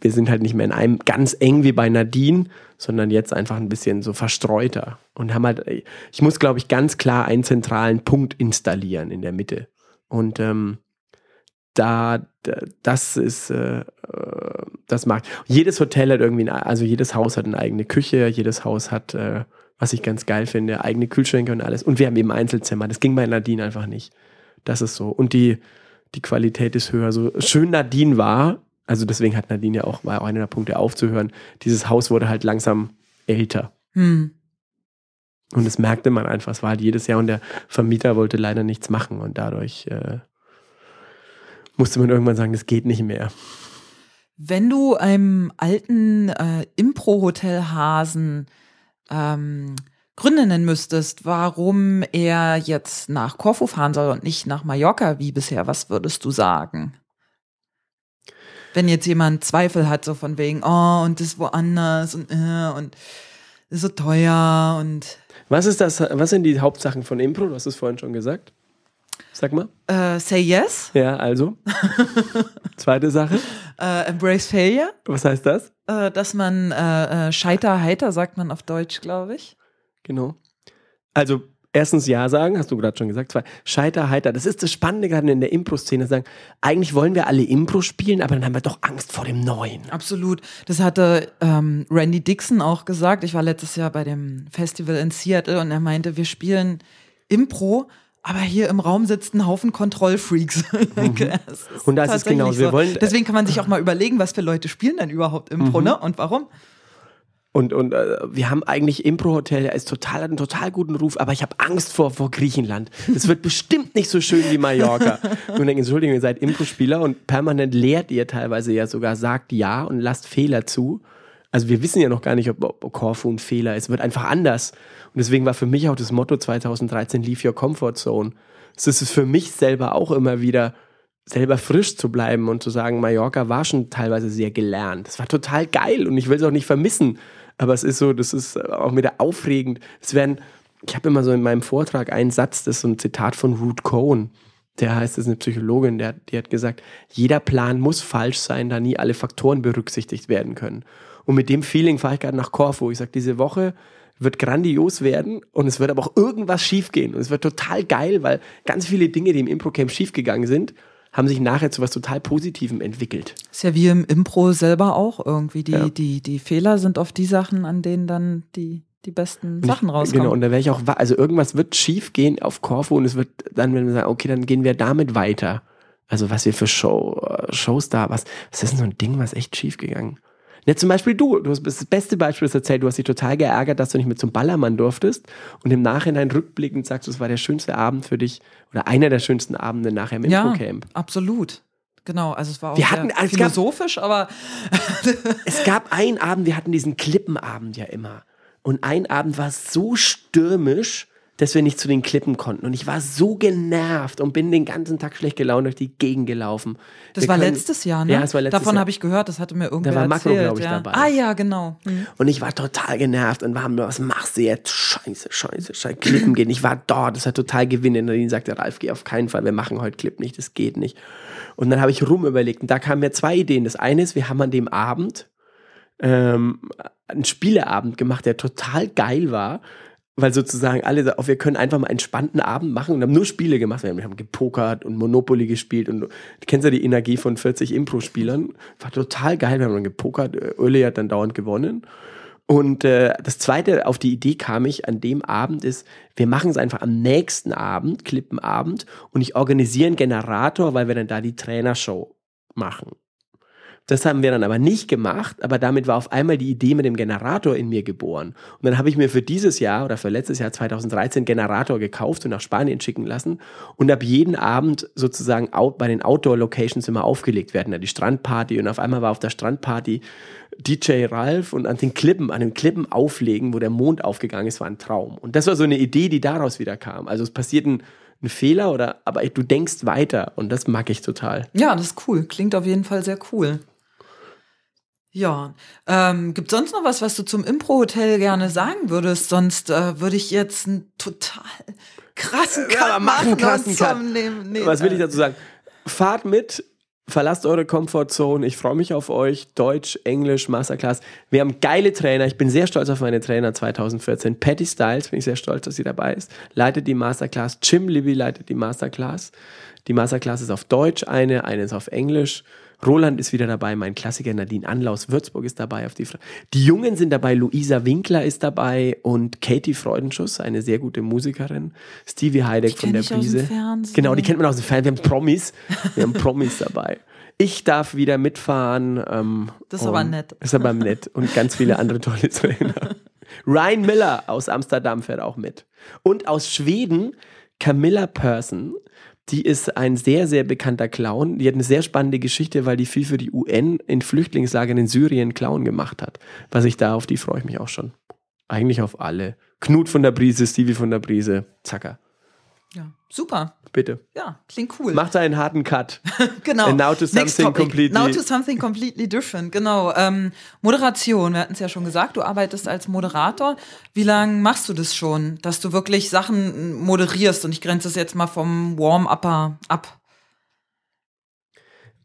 wir sind halt nicht mehr in einem ganz eng wie bei Nadine, sondern jetzt einfach ein bisschen so verstreuter und haben halt, ich muss glaube ich ganz klar einen zentralen Punkt installieren in der Mitte und ähm, da, das ist, äh, das mag. Jedes Hotel hat irgendwie, also jedes Haus hat eine eigene Küche, jedes Haus hat, äh, was ich ganz geil finde, eigene Kühlschränke und alles. Und wir haben eben Einzelzimmer. Das ging bei Nadine einfach nicht. Das ist so. Und die, die Qualität ist höher. So schön Nadine war, also deswegen hat Nadine ja auch, war auch einer der Punkte aufzuhören. Dieses Haus wurde halt langsam älter. Hm. Und das merkte man einfach. Es war halt jedes Jahr und der Vermieter wollte leider nichts machen und dadurch äh, musste man irgendwann sagen, das geht nicht mehr. Wenn du einem alten äh, Impro-Hotel Hasen ähm, Gründe nennen müsstest, warum er jetzt nach Korfu fahren soll und nicht nach Mallorca wie bisher, was würdest du sagen? Wenn jetzt jemand Zweifel hat, so von wegen, oh, und das woanders und, äh, und das ist so teuer und. Was ist das, was sind die Hauptsachen von Impro? Du hast es vorhin schon gesagt. Sag mal. Uh, say yes. Ja, also. Zweite Sache. Äh, embrace Failure. Was heißt das? Äh, dass man äh, äh, Scheiter heiter, sagt man auf Deutsch, glaube ich. Genau. Also erstens Ja sagen, hast du gerade schon gesagt. Zwei, Scheiter heiter. Das ist das Spannende gerade in der Impro-Szene. Sagen, eigentlich wollen wir alle Impro spielen, aber dann haben wir doch Angst vor dem Neuen. Absolut. Das hatte ähm, Randy Dixon auch gesagt. Ich war letztes Jahr bei dem Festival in Seattle und er meinte, wir spielen Impro, aber hier im Raum sitzt ein Haufen Kontrollfreaks. Mhm. und das ist genau, wir wollen. Deswegen kann man sich auch mal überlegen, was für Leute spielen denn überhaupt Impro, mhm. ne? Und warum? Und, und äh, wir haben eigentlich Impro-Hotel, der ist total, hat einen total guten Ruf, aber ich habe Angst vor, vor Griechenland. Es wird bestimmt nicht so schön wie Mallorca. und denke, Entschuldigung, ihr seid Impro-Spieler und permanent lehrt ihr teilweise ja sogar, sagt ja und lasst Fehler zu. Also wir wissen ja noch gar nicht, ob, Corfu ein Fehler ist. Es wird einfach anders. Und deswegen war für mich auch das Motto 2013 Leave Your Comfort Zone. Es ist für mich selber auch immer wieder, selber frisch zu bleiben und zu sagen, Mallorca war schon teilweise sehr gelernt. Es war total geil und ich will es auch nicht vermissen. Aber es ist so, das ist auch wieder aufregend. Es werden, ich habe immer so in meinem Vortrag einen Satz, das ist so ein Zitat von Ruth Cohen. Der heißt, das ist eine Psychologin, der, die hat gesagt, jeder Plan muss falsch sein, da nie alle Faktoren berücksichtigt werden können. Und mit dem Feeling fahre ich gerade nach Corfu. Ich sage, diese Woche wird grandios werden und es wird aber auch irgendwas schiefgehen. Und es wird total geil, weil ganz viele Dinge, die im Impro-Camp schiefgegangen sind, haben sich nachher zu was total Positivem entwickelt. Ist ja wie im Impro selber auch irgendwie. Die, ja. die, die Fehler sind oft die Sachen, an denen dann die, die besten Sachen rauskommen. Genau, und da wäre ich auch, also irgendwas wird schief gehen auf Corfu und es wird dann, wenn wir sagen, okay, dann gehen wir damit weiter. Also was wir für Show, äh, Shows da, was, was ist denn so ein Ding, was echt schief gegangen? Ja, zum Beispiel du, du hast das beste Beispiel das erzählt, du hast dich total geärgert, dass du nicht mit zum Ballermann durftest und im Nachhinein rückblickend sagst, es war der schönste Abend für dich oder einer der schönsten Abende nachher im ja, Infocamp. absolut. Genau, also es war auch wir hatten, philosophisch, gab, aber es gab einen Abend, wir hatten diesen Klippenabend ja immer und ein Abend war so stürmisch, dass wir nicht zu den Klippen konnten. Und ich war so genervt und bin den ganzen Tag schlecht gelaunt durch die Gegend gelaufen. Das wir war können, letztes Jahr, ne? Ja, das war letztes Davon habe ich gehört, das hatte mir irgendwer Da war Makro, glaube ich, ja. dabei. Ah ja, genau. Mhm. Und ich war total genervt und war was machst du jetzt? Scheiße, scheiße, scheiße, Klippen gehen. Ich war dort, das hat total gewinnen. Und dann sagte Ralf, geh auf keinen Fall, wir machen heute Clip nicht, das geht nicht. Und dann habe ich rum überlegt und da kamen mir zwei Ideen. Das eine ist, wir haben an dem Abend ähm, einen Spieleabend gemacht, der total geil war weil sozusagen alle, auch wir können einfach mal einen entspannten Abend machen und haben nur Spiele gemacht. Wir haben gepokert und Monopoly gespielt und du kennst ja die Energie von 40 Impro-Spielern. War total geil. Wir haben dann gepokert. Öli hat dann dauernd gewonnen. Und äh, das zweite, auf die Idee kam ich an dem Abend ist, wir machen es einfach am nächsten Abend, Klippenabend, und ich organisiere einen Generator, weil wir dann da die Trainershow machen. Das haben wir dann aber nicht gemacht, aber damit war auf einmal die Idee mit dem Generator in mir geboren. Und dann habe ich mir für dieses Jahr oder für letztes Jahr 2013 Generator gekauft und nach Spanien schicken lassen und ab jeden Abend sozusagen bei den Outdoor-Locations immer aufgelegt werden. Da die Strandparty und auf einmal war auf der Strandparty DJ Ralf und an den Klippen, an den Klippen auflegen, wo der Mond aufgegangen ist, war ein Traum. Und das war so eine Idee, die daraus wieder kam. Also es passiert ein, ein Fehler oder aber du denkst weiter und das mag ich total. Ja, das ist cool. Klingt auf jeden Fall sehr cool. Ja, ähm, gibt sonst noch was, was du zum Impro-Hotel gerne sagen würdest? Sonst äh, würde ich jetzt einen total krassen Cut ja, machen. Krassen Cut. Nehmen, nehmen. Was will ich dazu sagen? Fahrt mit, verlasst eure Comfortzone. Ich freue mich auf euch. Deutsch, Englisch, Masterclass. Wir haben geile Trainer. Ich bin sehr stolz auf meine Trainer 2014. Patty Styles, bin ich sehr stolz, dass sie dabei ist. Leitet die Masterclass. Jim Libby leitet die Masterclass. Die Masterclass ist auf Deutsch eine, eine ist auf Englisch. Roland ist wieder dabei, mein Klassiker Nadine Anlaus Würzburg ist dabei auf die Fra Die Jungen sind dabei, Luisa Winkler ist dabei und Katie Freudenschuss, eine sehr gute Musikerin, Stevie Heideck von der Brise. Genau, die kennt man aus dem Fernsehen. Wir haben Promis, wir haben Promis dabei. Ich darf wieder mitfahren. Ähm, das ist aber nett. Ist aber nett und ganz viele andere tolle Trainer. Ryan Miller aus Amsterdam fährt auch mit. Und aus Schweden Camilla Persson die ist ein sehr, sehr bekannter Clown. Die hat eine sehr spannende Geschichte, weil die viel für die UN in Flüchtlingslagern in Syrien Clown gemacht hat. Was ich da, auf die freue ich mich auch schon. Eigentlich auf alle. Knut von der Brise, Stevie von der Brise, Zacker. Ja, super. Bitte. Ja, klingt cool. Macht einen harten Cut. genau. And now to something completely. Now to something completely different. Genau. Ähm, Moderation, wir hatten es ja schon gesagt, du arbeitest als Moderator. Wie lange machst du das schon, dass du wirklich Sachen moderierst? Und ich grenze es jetzt mal vom Warm-Upper ab.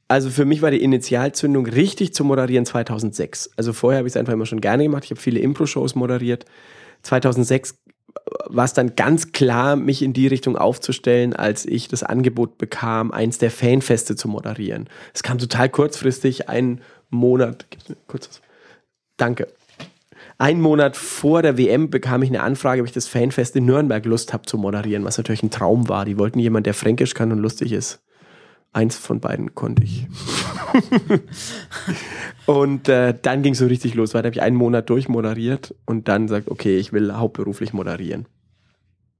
Also für mich war die Initialzündung richtig zu moderieren 2006. Also vorher habe ich es einfach immer schon gerne gemacht. Ich habe viele Impro-Shows moderiert. 2006 war es dann ganz klar, mich in die Richtung aufzustellen, als ich das Angebot bekam, eins der Fanfeste zu moderieren. Es kam total kurzfristig, einen Monat, kurzes, danke. Einen Monat vor der WM bekam ich eine Anfrage, ob ich das Fanfest in Nürnberg Lust habe zu moderieren, was natürlich ein Traum war. Die wollten jemand, der Fränkisch kann und lustig ist. Eins von beiden konnte ich. und äh, dann ging es so richtig los. Weiter habe ich einen Monat durchmoderiert und dann sagt, okay, ich will hauptberuflich moderieren.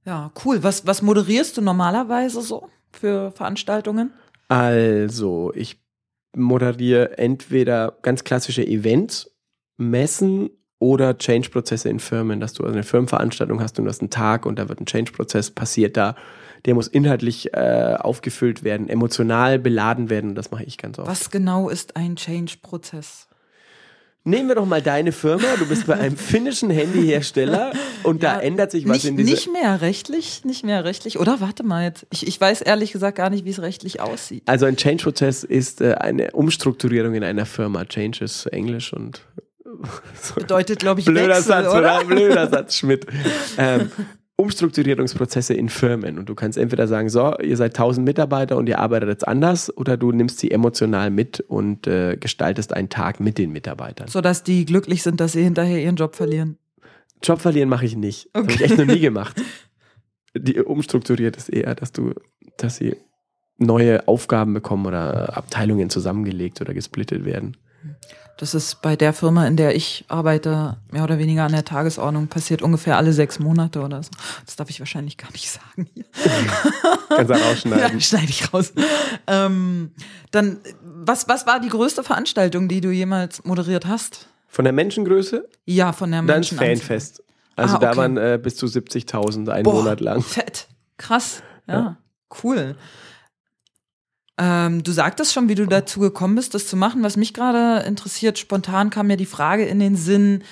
Ja, cool. Was, was moderierst du normalerweise so für Veranstaltungen? Also, ich moderiere entweder ganz klassische Events, Messen oder Change-Prozesse in Firmen, dass du also eine Firmenveranstaltung hast und du hast einen Tag und da wird ein Change-Prozess passiert da. Der muss inhaltlich äh, aufgefüllt werden, emotional beladen werden und das mache ich ganz oft. Was genau ist ein Change-Prozess? Nehmen wir doch mal deine Firma. Du bist bei einem finnischen Handyhersteller und ja, da ändert sich was nicht, in dieser. Nicht mehr rechtlich, nicht mehr rechtlich. Oder warte mal jetzt. Ich, ich weiß ehrlich gesagt gar nicht, wie es rechtlich aussieht. Also ein Change-Prozess ist äh, eine Umstrukturierung in einer Firma. Change ist Englisch und so. bedeutet, glaube ich, blöder Wechsel, Satz, oder? Blöder Satz, Schmidt. Ähm, Umstrukturierungsprozesse in Firmen und du kannst entweder sagen, so, ihr seid 1000 Mitarbeiter und ihr arbeitet jetzt anders oder du nimmst sie emotional mit und äh, gestaltest einen Tag mit den Mitarbeitern. Sodass die glücklich sind, dass sie hinterher ihren Job verlieren. Job verlieren mache ich nicht. Okay. Habe ich echt noch nie gemacht. Die umstrukturiert ist eher, dass du, dass sie neue Aufgaben bekommen oder Abteilungen zusammengelegt oder gesplittet werden. Das ist bei der Firma, in der ich arbeite, mehr oder weniger an der Tagesordnung, passiert ungefähr alle sechs Monate oder so. Das darf ich wahrscheinlich gar nicht sagen hier. Kannst du rausschneiden. Ja, schneide ich raus. Ähm, dann, was, was war die größte Veranstaltung, die du jemals moderiert hast? Von der Menschengröße? Ja, von der Menschen. Dann Fanfest. Also ah, okay. da waren äh, bis zu 70.000 einen Boah, Monat lang. Fett. Krass. Ja, ja. cool. Ähm, du sagtest schon, wie du dazu gekommen bist, das zu machen. Was mich gerade interessiert, spontan kam mir die Frage in den Sinn,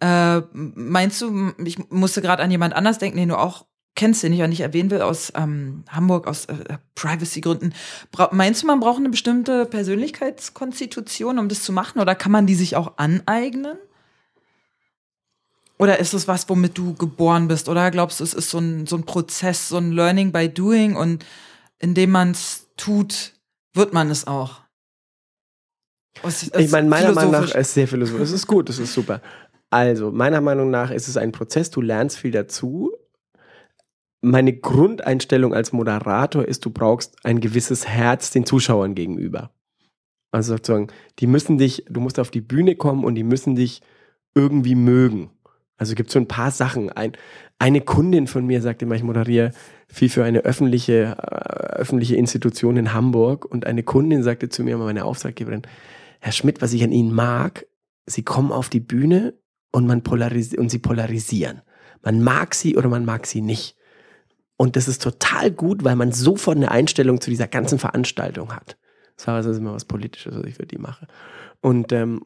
äh, meinst du, ich musste gerade an jemand anders denken, den du auch kennst, den ich ja nicht erwähnen will, aus ähm, Hamburg, aus äh, Privacy-Gründen. Meinst du, man braucht eine bestimmte Persönlichkeitskonstitution, um das zu machen? Oder kann man die sich auch aneignen? Oder ist es was, womit du geboren bist? Oder glaubst du, es ist so ein, so ein Prozess, so ein Learning by Doing und indem man es tut, wird man es auch. Es, es ich meine, meiner Meinung nach ist es sehr philosophisch. Es ist gut, es ist super. Also, meiner Meinung nach ist es ein Prozess, du lernst viel dazu. Meine Grundeinstellung als Moderator ist, du brauchst ein gewisses Herz den Zuschauern gegenüber. Also sozusagen, die müssen dich, du musst auf die Bühne kommen und die müssen dich irgendwie mögen. Also gibt es so ein paar Sachen. Ein, eine Kundin von mir sagte immer, ich moderiere viel für eine öffentliche, äh, öffentliche Institution in Hamburg und eine Kundin sagte zu mir, meine Auftraggeberin, Herr Schmidt, was ich an Ihnen mag, Sie kommen auf die Bühne und, man polarisi und Sie polarisieren. Man mag sie oder man mag sie nicht. Und das ist total gut, weil man sofort eine Einstellung zu dieser ganzen Veranstaltung hat. Das war also immer was Politisches, was ich für die mache. Und ähm,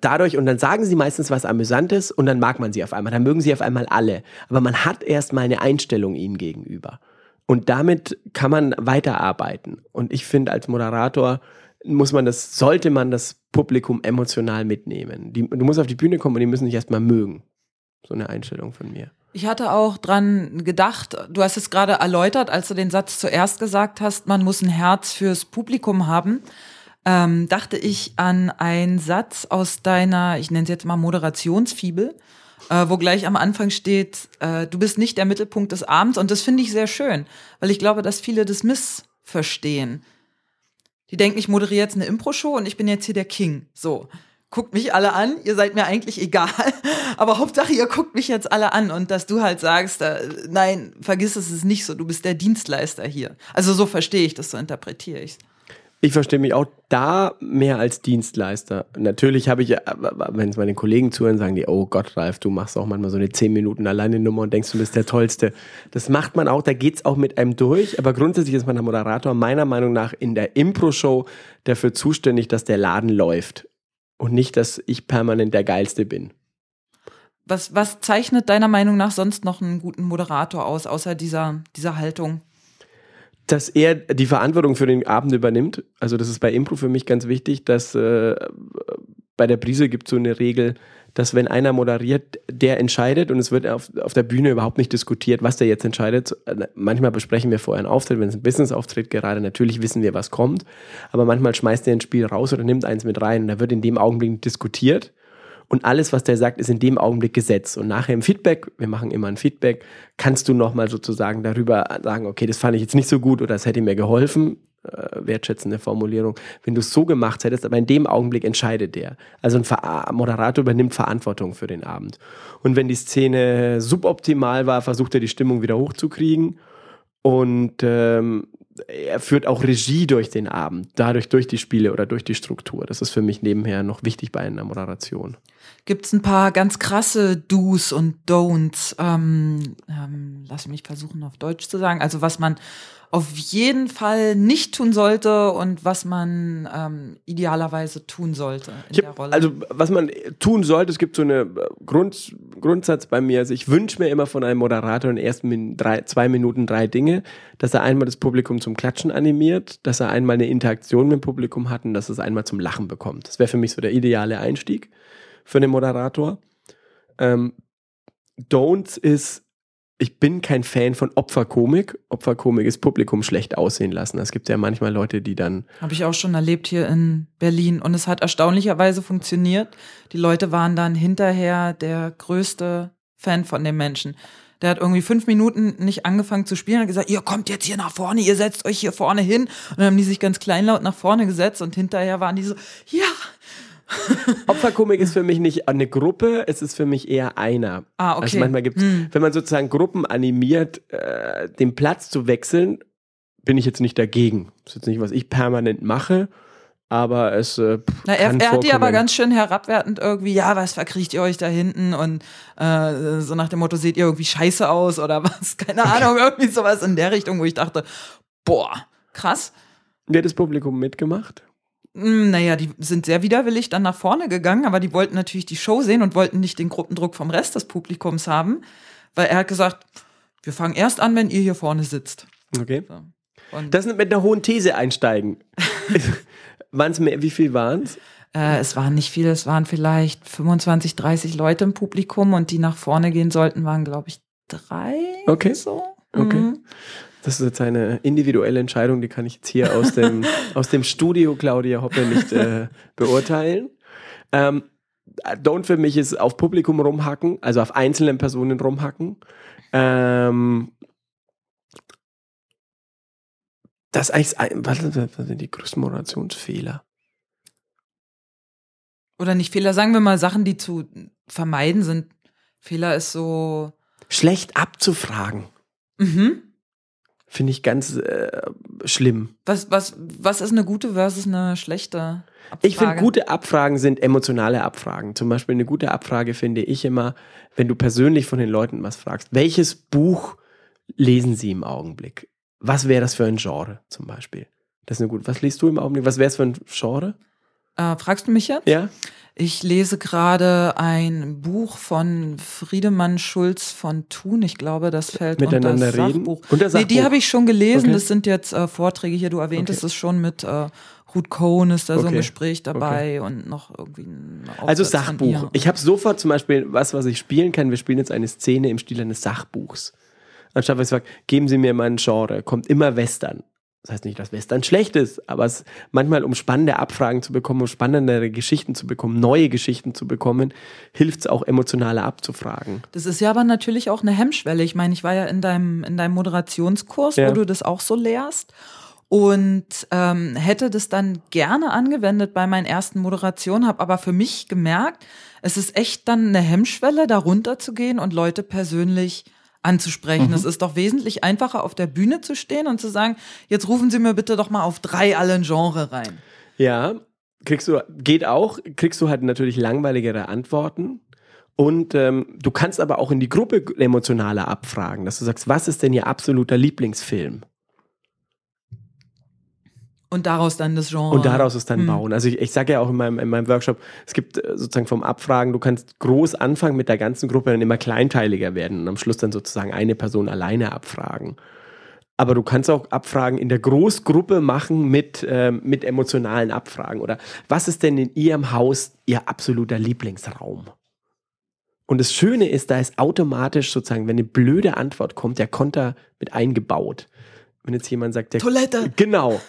dadurch, und dann sagen sie meistens was Amüsantes und dann mag man sie auf einmal. Dann mögen sie auf einmal alle. Aber man hat erstmal eine Einstellung ihnen gegenüber. Und damit kann man weiterarbeiten. Und ich finde, als Moderator muss man das, sollte man das Publikum emotional mitnehmen. Die, du musst auf die Bühne kommen und die müssen dich erstmal mögen. So eine Einstellung von mir. Ich hatte auch dran gedacht, du hast es gerade erläutert, als du den Satz zuerst gesagt hast, man muss ein Herz fürs Publikum haben ähm, dachte ich an einen Satz aus deiner, ich nenne es jetzt mal Moderationsfibel, äh, wo gleich am Anfang steht, äh, du bist nicht der Mittelpunkt des Abends. Und das finde ich sehr schön, weil ich glaube, dass viele das missverstehen. Die denken, ich moderiere jetzt eine Impro-Show und ich bin jetzt hier der King. So. Guckt mich alle an, ihr seid mir eigentlich egal, aber Hauptsache ihr guckt mich jetzt alle an und dass du halt sagst, äh, nein, vergiss es, ist nicht so, du bist der Dienstleister hier. Also so verstehe ich das, so interpretiere ich es. Ich verstehe mich auch da mehr als Dienstleister. Natürlich habe ich, wenn es meine Kollegen zuhören, sagen die, oh Gott, Ralf, du machst auch manchmal so eine 10 Minuten alleine Nummer und denkst, du bist der Tollste. Das macht man auch, da geht es auch mit einem durch. Aber grundsätzlich ist man der Moderator meiner Meinung nach in der Impro-Show dafür zuständig, dass der Laden läuft. Und nicht, dass ich permanent der Geilste bin. Was, was zeichnet deiner Meinung nach sonst noch einen guten Moderator aus, außer dieser, dieser Haltung? Dass er die Verantwortung für den Abend übernimmt. Also das ist bei Impro für mich ganz wichtig, dass äh, bei der Brise gibt es so eine Regel, dass wenn einer moderiert, der entscheidet und es wird auf, auf der Bühne überhaupt nicht diskutiert, was der jetzt entscheidet. Manchmal besprechen wir vorher einen Auftritt, wenn es ein Business-Auftritt gerade, natürlich wissen wir, was kommt, aber manchmal schmeißt er ein Spiel raus oder nimmt eins mit rein und da wird in dem Augenblick diskutiert und alles, was der sagt, ist in dem Augenblick Gesetz. Und nachher im Feedback, wir machen immer ein Feedback, kannst du nochmal sozusagen darüber sagen, okay, das fand ich jetzt nicht so gut oder das hätte mir geholfen. Äh, wertschätzende Formulierung. Wenn du es so gemacht hättest, aber in dem Augenblick entscheidet der. Also ein Ver Moderator übernimmt Verantwortung für den Abend. Und wenn die Szene suboptimal war, versucht er die Stimmung wieder hochzukriegen. Und ähm, er führt auch Regie durch den Abend, dadurch durch die Spiele oder durch die Struktur. Das ist für mich nebenher noch wichtig bei einer Moderation. Gibt es ein paar ganz krasse Do's und Don'ts? Ähm, ähm, lass mich versuchen, auf Deutsch zu sagen. Also was man auf jeden Fall nicht tun sollte und was man ähm, idealerweise tun sollte in hab, der Rolle? Also was man tun sollte, es gibt so einen äh, Grund, Grundsatz bei mir, also ich wünsche mir immer von einem Moderator in den ersten drei, zwei Minuten drei Dinge, dass er einmal das Publikum zum Klatschen animiert, dass er einmal eine Interaktion mit dem Publikum hat und dass es einmal zum Lachen bekommt. Das wäre für mich so der ideale Einstieg für einen Moderator. Ähm, Don'ts ist ich bin kein Fan von Opferkomik. Opferkomik ist Publikum schlecht aussehen lassen. Es gibt ja manchmal Leute, die dann. Habe ich auch schon erlebt hier in Berlin. Und es hat erstaunlicherweise funktioniert. Die Leute waren dann hinterher der größte Fan von dem Menschen. Der hat irgendwie fünf Minuten nicht angefangen zu spielen, hat gesagt, ihr kommt jetzt hier nach vorne, ihr setzt euch hier vorne hin. Und dann haben die sich ganz kleinlaut nach vorne gesetzt und hinterher waren die so, ja, Opferkomik ist für mich nicht eine Gruppe, es ist für mich eher einer. Ah, okay. Also manchmal gibt es, hm. wenn man sozusagen Gruppen animiert, äh, den Platz zu wechseln, bin ich jetzt nicht dagegen. Das ist jetzt nicht, was ich permanent mache, aber es. Äh, Na, er, er hat die aber ganz schön herabwertend irgendwie, ja, was verkriecht ihr euch da hinten? Und äh, so nach dem Motto, seht ihr irgendwie scheiße aus oder was? Keine. Ahnung, irgendwie sowas in der Richtung, wo ich dachte, boah, krass. Wie hat das Publikum mitgemacht? Hm, naja, die sind sehr widerwillig dann nach vorne gegangen, aber die wollten natürlich die Show sehen und wollten nicht den Gruppendruck vom Rest des Publikums haben, weil er hat gesagt, wir fangen erst an, wenn ihr hier vorne sitzt. Okay. So. das mit einer hohen These einsteigen. waren es mehr, wie viel waren es? Äh, es waren nicht viele, es waren vielleicht 25, 30 Leute im Publikum und die nach vorne gehen sollten, waren, glaube ich, drei. Okay. So. Okay. Mhm. Das ist jetzt eine individuelle Entscheidung, die kann ich jetzt hier aus dem, aus dem Studio Claudia Hoppe nicht äh, beurteilen. Ähm, Don't für mich ist auf Publikum rumhacken, also auf einzelnen Personen rumhacken. Ähm, das ist eigentlich, was sind die größten Moderationsfehler? Oder nicht Fehler, sagen wir mal Sachen, die zu vermeiden sind. Fehler ist so. Schlecht abzufragen. Mhm. Finde ich ganz äh, schlimm. Was, was, was ist eine gute versus eine schlechte Abfrage? Ich finde, gute Abfragen sind emotionale Abfragen. Zum Beispiel eine gute Abfrage finde ich immer, wenn du persönlich von den Leuten was fragst. Welches Buch lesen sie im Augenblick? Was wäre das für ein Genre zum Beispiel? Das ist eine gute. Was liest du im Augenblick? Was wäre es für ein Genre? Äh, fragst du mich jetzt? Ja. Ich lese gerade ein Buch von Friedemann Schulz von Thun. Ich glaube, das fällt Miteinander unter das reden? Sachbuch. Unter Sachbuch. Nee, die habe ich schon gelesen. Okay. Das sind jetzt äh, Vorträge hier. Du erwähntest okay. es schon mit äh, Ruth Cohn ist da okay. so ein Gespräch dabei und noch irgendwie ein Aufsatz Also Sachbuch. Ich habe sofort zum Beispiel was, was ich spielen kann. Wir spielen jetzt eine Szene im Stil eines Sachbuchs. Anstatt dass ich sage, geben Sie mir mal ein Genre, kommt immer Western das heißt nicht, dass Western schlecht ist, aber es manchmal, um spannende Abfragen zu bekommen, um spannendere Geschichten zu bekommen, neue Geschichten zu bekommen, hilft es auch emotionaler abzufragen. Das ist ja aber natürlich auch eine Hemmschwelle. Ich meine, ich war ja in deinem, in deinem Moderationskurs, ja. wo du das auch so lehrst und ähm, hätte das dann gerne angewendet bei meinen ersten Moderationen, habe aber für mich gemerkt, es ist echt dann eine Hemmschwelle, da runterzugehen und Leute persönlich anzusprechen. Mhm. Es ist doch wesentlich einfacher, auf der Bühne zu stehen und zu sagen, jetzt rufen Sie mir bitte doch mal auf drei allen Genre rein. Ja, kriegst du, geht auch, kriegst du halt natürlich langweiligere Antworten. Und ähm, du kannst aber auch in die Gruppe emotionaler abfragen, dass du sagst, was ist denn Ihr absoluter Lieblingsfilm? Und daraus dann das Genre. Und daraus es dann hm. bauen. Also ich, ich sage ja auch in meinem, in meinem Workshop, es gibt äh, sozusagen vom Abfragen, du kannst groß anfangen mit der ganzen Gruppe, dann immer kleinteiliger werden und am Schluss dann sozusagen eine Person alleine abfragen. Aber du kannst auch Abfragen in der Großgruppe machen mit, äh, mit emotionalen Abfragen. Oder was ist denn in Ihrem Haus Ihr absoluter Lieblingsraum? Und das Schöne ist, da ist automatisch sozusagen, wenn eine blöde Antwort kommt, der Konter mit eingebaut. Wenn jetzt jemand sagt, der, Toilette. Genau.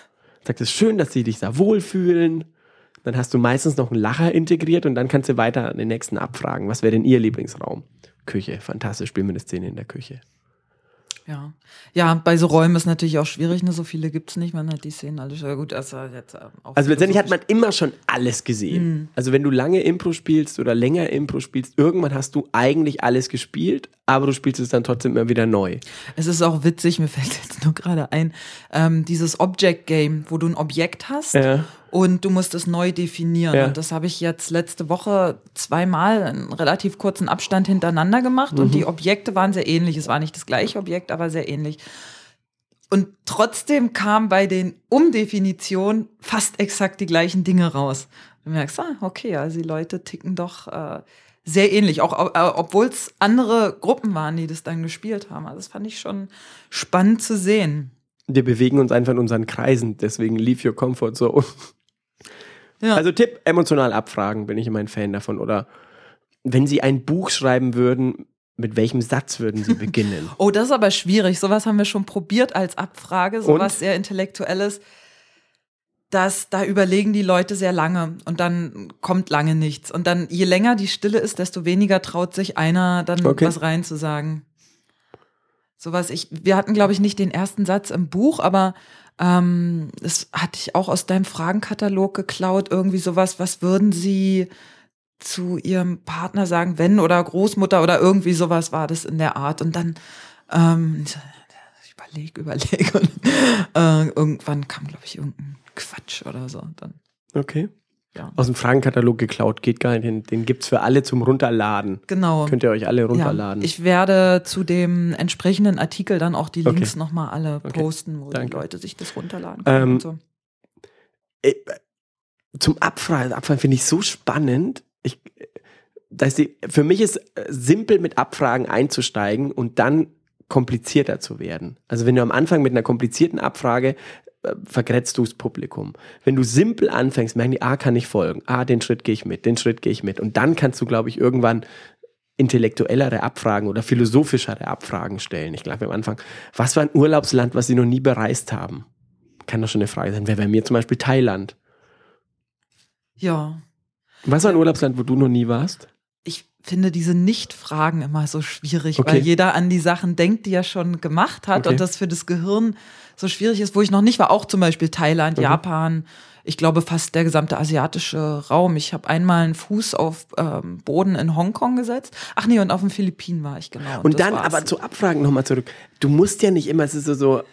Sagt es schön, dass sie dich da wohlfühlen. Dann hast du meistens noch einen Lacher integriert und dann kannst du weiter an den nächsten abfragen. Was wäre denn ihr Lieblingsraum? Küche. Fantastisch, spielen wir eine Szene in der Küche. Ja. Ja, bei so Räumen ist natürlich auch schwierig, ne? So viele gibt es nicht, man hat die Szenen alle schon. Gut, also jetzt äh, auch Also letztendlich hat man immer schon alles gesehen. Mhm. Also wenn du lange Impro spielst oder länger Impro spielst, irgendwann hast du eigentlich alles gespielt, aber du spielst es dann trotzdem immer wieder neu. Es ist auch witzig, mir fällt jetzt nur gerade ein, ähm, dieses Object Game, wo du ein Objekt hast Ja. Und du musst es neu definieren. Ja. Und das habe ich jetzt letzte Woche zweimal in relativ kurzen Abstand hintereinander gemacht und die Objekte waren sehr ähnlich. Es war nicht das gleiche Objekt, aber sehr ähnlich. Und trotzdem kam bei den Umdefinitionen fast exakt die gleichen Dinge raus. Du merkst, ah, okay, also die Leute ticken doch äh, sehr ähnlich, auch äh, obwohl es andere Gruppen waren, die das dann gespielt haben. Also das fand ich schon spannend zu sehen. Wir bewegen uns einfach in unseren Kreisen, deswegen leave your comfort zone. Ja. Also Tipp, emotional abfragen, bin ich immer ein Fan davon. Oder wenn Sie ein Buch schreiben würden, mit welchem Satz würden Sie beginnen? Oh, das ist aber schwierig. Sowas haben wir schon probiert als Abfrage, sowas Und? sehr Intellektuelles. Das, da überlegen die Leute sehr lange und dann kommt lange nichts. Und dann, je länger die Stille ist, desto weniger traut sich einer dann Okay. was reinzusagen. Sowas, ich, wir hatten, glaube ich, nicht den ersten Satz im Buch, aber ähm, das hatte ich auch aus deinem Fragenkatalog geklaut. Irgendwie sowas, was würden Sie zu Ihrem Partner sagen, wenn oder Großmutter oder irgendwie sowas war das in der Art. Und dann ähm, ich überleg, überleg und äh, irgendwann kam, glaube ich, irgendein Quatsch oder so. Dann, Okay. Ja. Aus dem Fragenkatalog geklaut, geht gar nicht. Den, den gibt es für alle zum Runterladen. Genau. Könnt ihr euch alle ja. runterladen. Ich werde zu dem entsprechenden Artikel dann auch die Okay. Links nochmal alle Okay. posten, wo Danke. die Leute sich das runterladen können Ähm, und so. Äh, zum Abfragen, Abfragen finde ich so spannend. Ich, dass die, für mich ist äh, simpel mit Abfragen einzusteigen und dann komplizierter zu werden. Also wenn du am Anfang mit einer komplizierten Abfrage vergrätzt du das Publikum. Wenn du simpel anfängst, merken die, ah, kann ich folgen, ah, den Schritt gehe ich mit, den Schritt gehe ich mit. Und dann kannst du, glaube ich, irgendwann intellektuellere Abfragen oder philosophischere Abfragen stellen. Ich glaube am Anfang, was war ein Urlaubsland, was sie noch nie bereist haben? Kann doch schon eine Frage sein. Wer bei mir zum Beispiel Thailand. Ja. Was war ein Urlaubsland, wo du noch nie warst? Ich finde diese Nicht-Fragen immer so schwierig, Okay. weil jeder an die Sachen denkt, die er schon gemacht hat Okay. und das für das Gehirn so schwierig ist, wo ich noch nicht war, auch zum Beispiel Thailand, Mhm. Japan, ich glaube fast der gesamte asiatische Raum. Ich habe einmal einen Fuß auf ähm, Boden in Hongkong gesetzt. Ach nee, und auf den Philippinen war ich genau. Und das dann war's. aber zu Abfragen nochmal zurück. Du musst ja nicht immer, es ist so, so,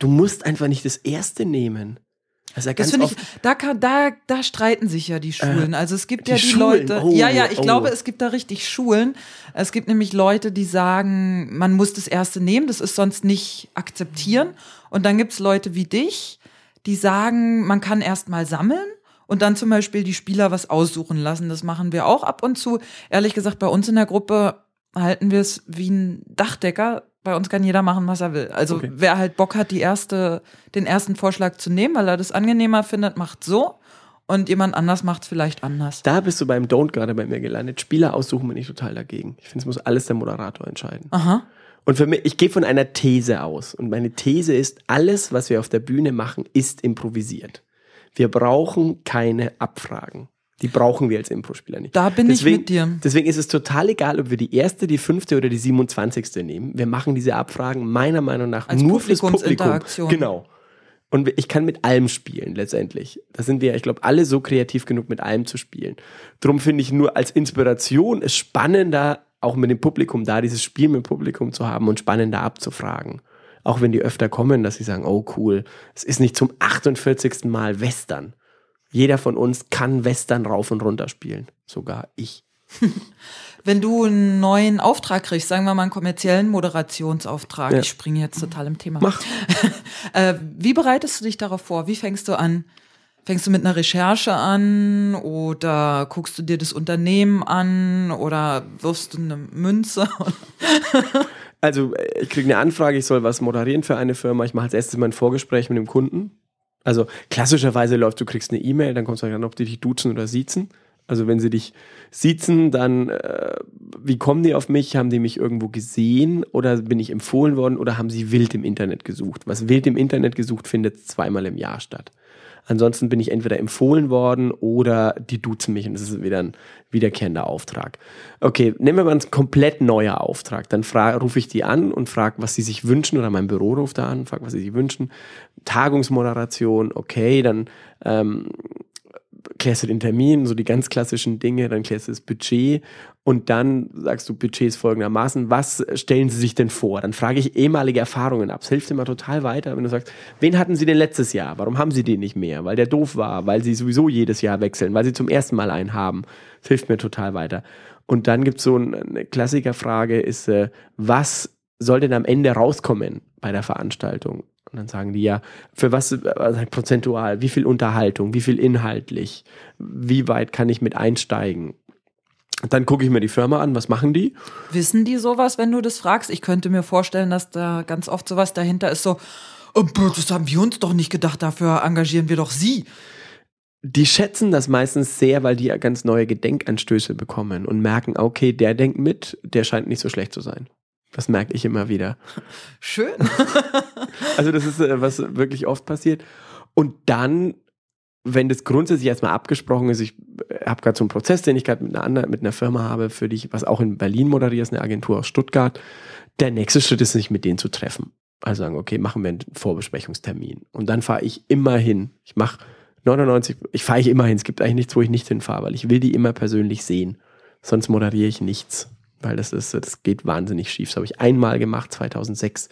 du musst einfach nicht das Erste nehmen. Ja Das ganz finde oft, ich, da, kann, da, da streiten sich ja die Schulen. also es gibt die ja die Schulen, Leute. oh, ja, ja, ich oh. glaube, es gibt da richtig Schulen. Es gibt nämlich Leute, die sagen, man muss das erste nehmen, das ist sonst nicht akzeptieren. Und dann gibt's Leute wie dich, die sagen, man kann erst mal sammeln und dann zum Beispiel die Spieler was aussuchen lassen. Das machen wir auch ab und zu. Ehrlich gesagt, bei uns in der Gruppe halten wir es wie ein Dachdecker. Bei uns kann jeder machen, was er will. Also Okay. wer halt Bock hat, die erste, den ersten Vorschlag zu nehmen, weil er das angenehmer findet, macht so. Und jemand anders macht vielleicht anders. da bist du beim Don't gerade bei mir gelandet. Spieler aussuchen bin ich total dagegen. Ich finde, es muss alles der Moderator entscheiden. Aha. Und für mich, ich gehe von einer These aus. Und meine These ist, alles, was wir auf der Bühne machen, ist improvisiert. Wir brauchen keine Abfragen. Die brauchen wir als Impro-Spieler nicht. Da bin ich deswegen, mit dir. Deswegen ist es total egal, ob wir die erste, die fünfte oder die 27. nehmen. Wir machen diese Abfragen meiner Meinung nach Als nur fürs Publikum. Genau. Und ich kann mit allem spielen, letztendlich. Da sind wir, ich glaube, alle so kreativ genug, mit allem zu spielen. Drum finde ich nur als Inspiration es spannender, auch mit dem Publikum da, dieses Spiel mit dem Publikum zu haben und spannender abzufragen. Auch wenn die öfter kommen, dass sie sagen, oh cool, es ist nicht zum 48. Mal Western. Jeder von uns kann Western rauf und runter spielen. Sogar ich. Wenn du einen neuen Auftrag kriegst, sagen wir mal einen kommerziellen Moderationsauftrag, Ja. ich springe jetzt total im Thema. Mach. Äh, wie bereitest du dich darauf vor? Wie fängst du an? Fängst du mit einer Recherche an oder guckst du dir das Unternehmen an oder wirfst du eine Münze? Also äh, ich kriege eine Anfrage, ich soll was moderieren für eine Firma. Ich mache als erstes mal ein Vorgespräch mit dem Kunden. Also klassischerweise läuft, du kriegst eine E-Mail, dann kommst du dann, ob die dich duzen oder siezen. Also wenn sie dich siezen, dann äh, wie kommen die auf mich? Haben die mich irgendwo gesehen oder bin ich empfohlen worden oder haben sie wild im Internet gesucht? Was wild im Internet gesucht findet zweimal im Jahr statt. Ansonsten bin ich entweder empfohlen worden oder die duzen mich und das ist wieder ein wiederkehrender Auftrag. Okay, nehmen wir mal einen komplett neuer Auftrag. Dann rufe ich die an und frage, was sie sich wünschen oder mein Büro ruft da an, frage, was sie sich wünschen. Tagungsmoderation, okay, dann ähm, klärst du den Termin, so die ganz klassischen Dinge, dann klärst du das Budget und dann sagst du Budgets folgendermaßen, was stellen Sie sich denn vor? Dann frage ich ehemalige Erfahrungen ab. Es hilft immer total weiter, wenn du sagst, wen hatten Sie denn letztes Jahr? Warum haben Sie den nicht mehr? Weil der doof war, weil Sie sowieso jedes Jahr wechseln, weil Sie zum ersten Mal einen haben. Das hilft mir total weiter. Und dann gibt es so eine Klassikerfrage, ist, äh, was soll denn am Ende rauskommen bei der Veranstaltung? Und dann sagen die ja, für was also prozentual, wie viel Unterhaltung, wie viel inhaltlich, wie weit kann ich mit einsteigen? Dann gucke ich mir die Firma an, was machen die? Wissen die sowas, wenn du das fragst? Ich könnte mir vorstellen, dass da ganz oft sowas dahinter ist, so, oh, das haben wir uns doch nicht gedacht, dafür engagieren wir doch sie. Die schätzen das meistens sehr, weil die ja ganz neue Gedenkanstöße bekommen und merken, okay, der denkt mit, der scheint nicht so schlecht zu sein. Das merke ich immer wieder. Schön. also das ist, äh, was wirklich oft passiert. Und dann, wenn das grundsätzlich erstmal abgesprochen ist, ich äh, habe gerade so einen Prozess, den ich gerade mit einer anderen, mit einer Firma habe, für dich, was auch in Berlin moderiert ist, eine Agentur aus Stuttgart. Der nächste Schritt ist, sich mit denen zu treffen. Also sagen, okay, machen wir einen Vorbesprechungstermin. Und dann fahre ich immer hin. Ich mache 99, ich fahre ich immer hin. Es gibt eigentlich nichts, wo ich nicht hinfahre, weil ich will die immer persönlich sehen. Sonst moderiere ich nichts weil das ist, das geht wahnsinnig schief. Das habe ich einmal gemacht, 2006.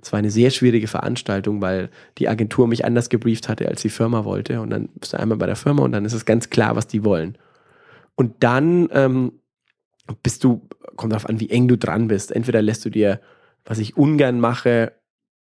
Es war eine sehr schwierige Veranstaltung, weil die Agentur mich anders gebrieft hatte, als die Firma wollte. Und dann bist du einmal bei der Firma und dann ist es ganz klar, was die wollen. Und dann ähm, bist du, kommt darauf an, wie eng du dran bist. Entweder lässt du dir, was ich ungern mache,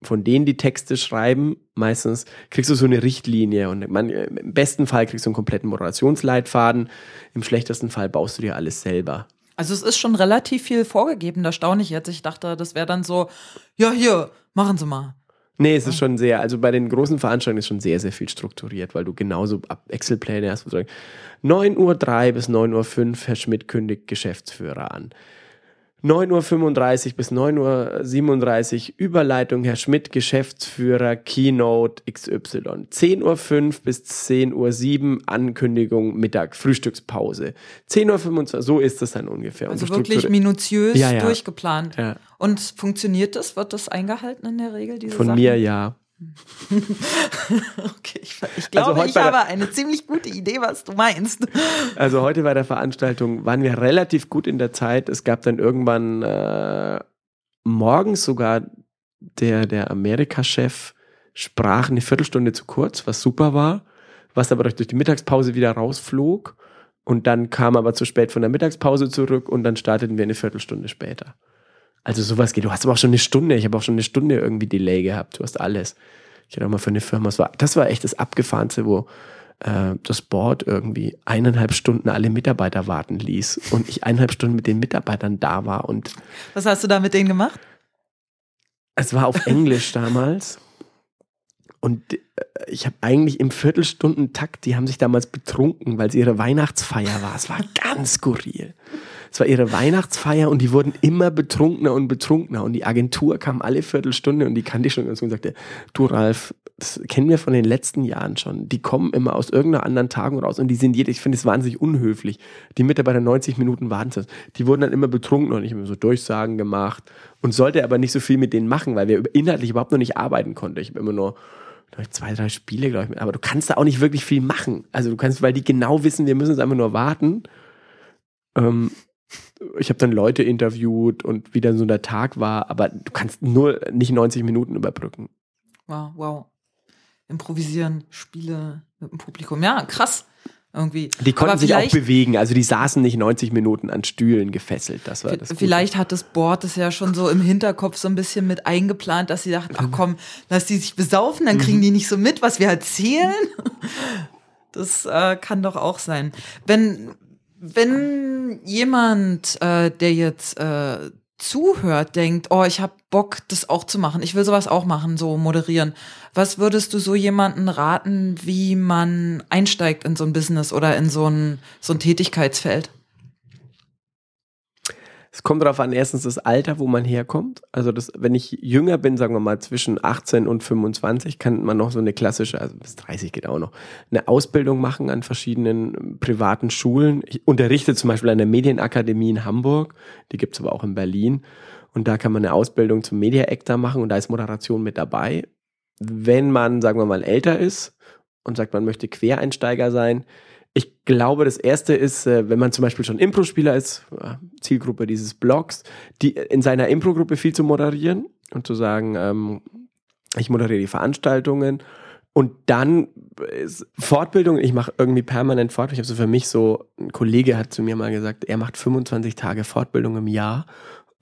von denen die Texte schreiben, meistens kriegst du so eine Richtlinie und man, im besten Fall kriegst du einen kompletten Moderationsleitfaden, im schlechtesten Fall baust du dir alles selber. Also es ist schon relativ viel vorgegeben, da staune ich jetzt. Ich dachte, das wäre dann so, ja, hier, machen Sie mal. Nee, es ist schon sehr, also bei den großen Veranstaltungen ist schon sehr, sehr viel strukturiert, weil du genauso Excel-Pläne hast. 9.03 Uhr bis 9.05 Uhr, Herr Schmidt kündigt Geschäftsführer an. 9.35 Uhr bis 9.37 Uhr Überleitung Herr Schmidt, Geschäftsführer, Keynote XY. 10.05 Uhr bis 10.07 Uhr Ankündigung, Mittag, Frühstückspause. 10.25 Uhr, so ist das dann ungefähr. Also wirklich minutiös ja, ja. durchgeplant. Ja. Und funktioniert das? Wird das eingehalten in der Regel? Von Sachen? mir ja. okay, ich, ich glaube, also ich habe eine ziemlich gute Idee, was du meinst. Also heute bei der Veranstaltung waren wir relativ gut in der Zeit. Es gab dann irgendwann äh, morgens sogar der, der Amerika-Chef sprach eine Viertelstunde zu kurz, was super war, was aber durch die Mittagspause wieder rausflog. Und dann kam aber zu spät von der Mittagspause zurück und dann starteten wir eine Viertelstunde später. Also sowas geht. Du hast aber auch schon eine Stunde. Ich habe auch schon eine Stunde irgendwie Delay gehabt. Du hast alles. Ich hatte auch mal für eine Firma, das war, das war echt das Abgefahrenste, wo äh, das Board irgendwie eineinhalb Stunden alle Mitarbeiter warten ließ und ich eineinhalb Stunden mit den Mitarbeitern da war. Und Was hast du da mit denen gemacht? Es war auf Englisch damals. Und ich habe eigentlich im Viertelstundentakt, die haben sich damals betrunken, weil es ihre Weihnachtsfeier war. Es war ganz skurril. Es war ihre Weihnachtsfeier und die wurden immer betrunkener und betrunkener. Und die Agentur kam alle Viertelstunde und die kannte ich schon und sagte, du Ralf, das kennen wir von den letzten Jahren schon. Die kommen immer aus irgendeiner anderen Tagung raus und die sind jede, ich finde es wahnsinnig unhöflich. Die Mitarbeiter 90 Minuten warten. Die wurden dann immer betrunken und ich habe so Durchsagen gemacht und sollte aber nicht so viel mit denen machen, weil wir inhaltlich überhaupt noch nicht arbeiten konnten. Ich habe immer nur zwei, drei Spiele, glaube ich. Aber du kannst da auch nicht wirklich viel machen. Also du kannst, weil die genau wissen, wir müssen jetzt einfach nur warten. Ähm, ich habe dann Leute interviewt und wie dann so der Tag war, aber du kannst nur nicht 90 Minuten überbrücken. Wow, wow. Improvisieren, Spiele mit dem Publikum. Ja, krass. Irgendwie. Die konnten sich auch bewegen, also die saßen nicht 90 Minuten an Stühlen gefesselt. Das war das. Vielleicht hat das Board das ja schon so im Hinterkopf so ein bisschen mit eingeplant, dass sie dachten, ach komm, lass die sich besaufen, dann kriegen mhm. die nicht so mit, was wir erzählen. Das äh, kann doch auch sein. Wenn wenn jemand, äh, der jetzt äh, zuhört, denkt, oh, ich habe Bock, das auch zu machen. Ich will sowas auch machen, so moderieren. Was würdest du so jemanden raten, wie man einsteigt in so ein Business oder in so ein, so ein Tätigkeitsfeld? Es kommt darauf an, erstens das Alter, wo man herkommt. Also das, wenn ich jünger bin, sagen wir mal zwischen 18 und 25, kann man noch so eine klassische, also bis 30 geht auch noch, eine Ausbildung machen an verschiedenen privaten Schulen. Ich unterrichte zum Beispiel an der Medienakademie in Hamburg, die gibt es aber auch in Berlin. Und da kann man eine Ausbildung zum Media Actor machen und da ist Moderation mit dabei. Wenn man, sagen wir mal, älter ist und sagt, man möchte Quereinsteiger sein, ich glaube, das erste ist, äh, wenn man zum Beispiel schon Impro-Spieler ist, Zielgruppe dieses Blogs, die in seiner Impro-Gruppe viel zu moderieren und zu sagen, ähm, ich moderiere die Veranstaltungen und dann Fortbildung, ich mache irgendwie permanent Fortbildung. Ich habe so für mich so, ein Kollege hat zu mir mal gesagt, er macht 25 Tage Fortbildung im Jahr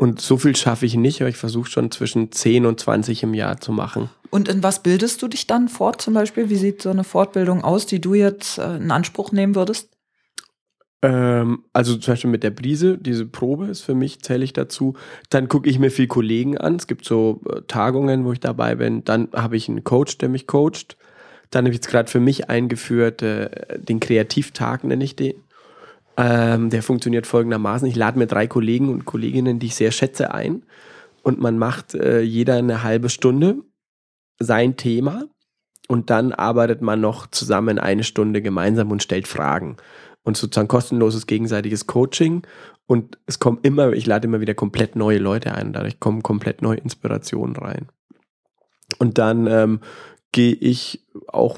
und so viel schaffe ich nicht, aber ich versuche schon zwischen 10 und 20 im Jahr zu machen. Und in was bildest du dich dann fort zum Beispiel? Wie sieht so eine Fortbildung aus, die du jetzt äh, in Anspruch nehmen würdest? Ähm, also zum Beispiel mit der Brise, diese Probe ist für mich, zähle ich dazu. Dann gucke ich mir viel Kollegen an. Es gibt so äh, Tagungen, wo ich dabei bin. Dann habe ich einen Coach, der mich coacht. Dann habe ich jetzt gerade für mich eingeführt, äh, den Kreativtag nenne ich den. Ähm, der funktioniert folgendermaßen. Ich lade mir drei Kollegen und Kolleginnen, die ich sehr schätze, ein. Und man macht äh, jeder eine halbe Stunde sein Thema. Und dann arbeitet man noch zusammen eine Stunde gemeinsam und stellt Fragen. Und sozusagen kostenloses gegenseitiges Coaching. Und es kommen immer, ich lade immer wieder komplett neue Leute ein. Dadurch kommen komplett neue Inspirationen rein. Und dann ähm, gehe ich auch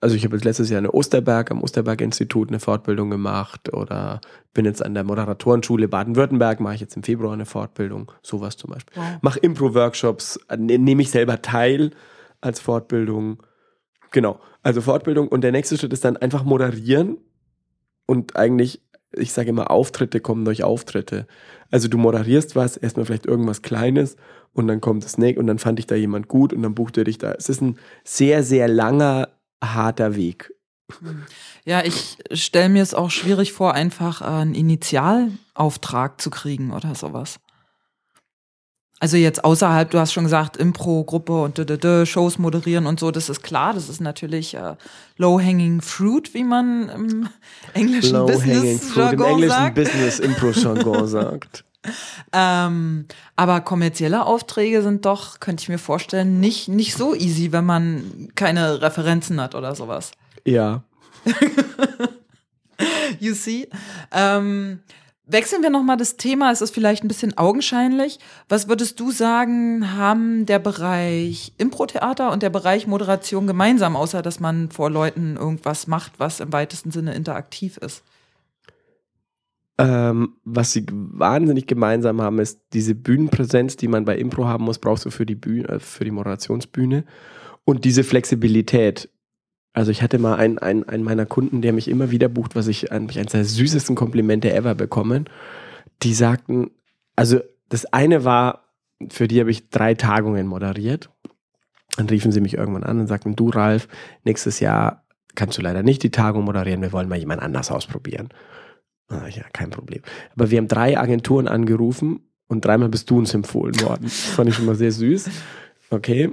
also ich habe jetzt letztes Jahr eine Osterberg am Osterberg-Institut eine Fortbildung gemacht oder bin jetzt an der Moderatorenschule Baden-Württemberg, mache ich jetzt im Februar eine Fortbildung, sowas zum Beispiel. Wow. Mache Impro-Workshops, ne, nehme ich selber teil als Fortbildung. Genau, also Fortbildung und der nächste Schritt ist dann einfach moderieren und eigentlich, ich sage immer, Auftritte kommen durch Auftritte. Also du moderierst was, erstmal vielleicht irgendwas Kleines und dann kommt das Snake und dann fand ich da jemand gut und dann bucht er dich da. Es ist ein sehr, sehr langer harter Weg. Ja, ich stelle mir es auch schwierig vor, einfach einen Initialauftrag zu kriegen oder sowas. Also jetzt außerhalb, du hast schon gesagt, Impro-Gruppe und d -d -d, Shows moderieren und so, das ist klar, das ist natürlich äh, low-hanging fruit, wie man im englischen low Business fruit, im englischen sagt. Business Impro-Jargon sagt. Ähm, aber kommerzielle Aufträge sind doch, könnte ich mir vorstellen, nicht, nicht so easy, wenn man keine Referenzen hat oder sowas. Ja. you see? Ähm, wechseln wir nochmal das Thema. Es ist vielleicht ein bisschen augenscheinlich. Was würdest du sagen, haben der Bereich Impro-Theater und der Bereich Moderation gemeinsam, außer dass man vor Leuten irgendwas macht, was im weitesten Sinne interaktiv ist? Ähm, was sie wahnsinnig gemeinsam haben, ist diese Bühnenpräsenz, die man bei Impro haben muss, brauchst du für die Bühne, äh, für die Moderationsbühne. Und diese Flexibilität. Also ich hatte mal einen, einen, einen meiner Kunden, der mich immer wieder bucht, was ich eigentlich eines der süßesten Komplimente ever bekommen. Die sagten, also das eine war, für die habe ich drei Tagungen moderiert. Dann riefen sie mich irgendwann an und sagten, du Ralf, nächstes Jahr kannst du leider nicht die Tagung moderieren, wir wollen mal jemand anders ausprobieren. Ah, ja, kein Problem. Aber wir haben drei Agenturen angerufen und dreimal bist du uns empfohlen worden. Das fand ich schon mal sehr süß. Okay.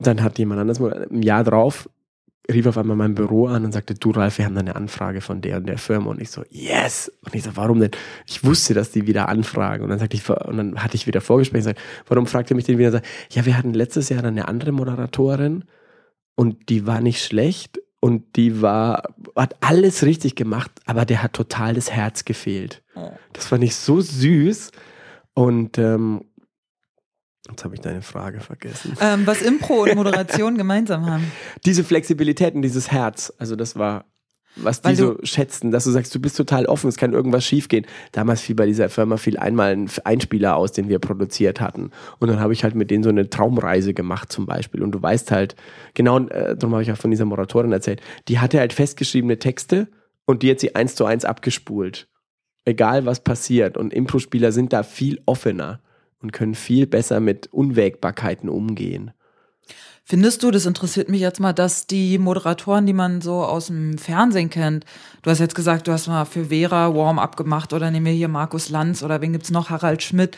Dann hat jemand anders im Jahr drauf rief auf einmal mein Büro an und sagte, du Ralf, wir haben da eine Anfrage von der und der Firma. Und ich so, yes! Und ich so, warum denn? Ich wusste, dass die wieder anfragen. Und dann sagte ich, und dann hatte ich wieder Vorgespräch und gesagt, warum fragt ihr mich denn wieder? Ja, wir hatten letztes Jahr dann eine andere Moderatorin und die war nicht schlecht und die war, hat alles richtig gemacht, aber der hat total das Herz gefehlt. Das fand ich so süß. Und ähm, jetzt habe ich deine Frage vergessen. Ähm, was Impro und Moderation gemeinsam haben. Diese Flexibilität und dieses Herz, also das war was die so schätzen, dass du sagst, du bist total offen, es kann irgendwas schiefgehen. Damals fiel bei dieser Firma viel einmal ein Einspieler aus, den wir produziert hatten. Und dann habe ich halt mit denen so eine Traumreise gemacht zum Beispiel. Und du weißt halt, genau, äh, darum habe ich auch von dieser Moratorin erzählt, die hatte halt festgeschriebene Texte und die hat sie eins zu eins abgespult. Egal was passiert. Und Impro-Spieler sind da viel offener und können viel besser mit Unwägbarkeiten umgehen. Findest du, das interessiert mich jetzt mal, dass die Moderatoren, die man so aus dem Fernsehen kennt, du hast jetzt gesagt, du hast mal für Vera Warm-up gemacht oder nehmen wir hier Markus Lanz oder wen gibt's noch, Harald Schmidt.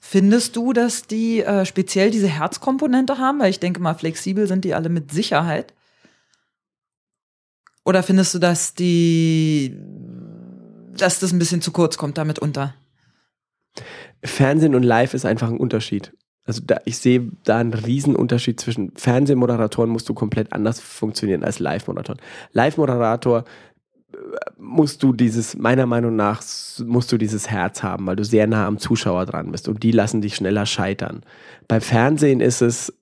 Findest du, dass die äh, speziell diese Herzkomponente haben? Weil ich denke mal, flexibel sind die alle mit Sicherheit. Oder findest du, dass die, dass das ein bisschen zu kurz kommt damit unter? Fernsehen und Live ist einfach ein Unterschied. Also da, ich sehe da einen riesen Unterschied zwischen Fernsehmoderatoren musst du komplett anders funktionieren als Live-Moderator. Live-Moderator äh, musst du dieses, meiner Meinung nach, musst du dieses Herz haben, weil du sehr nah am Zuschauer dran bist und die lassen dich schneller scheitern. Beim Fernsehen ist es,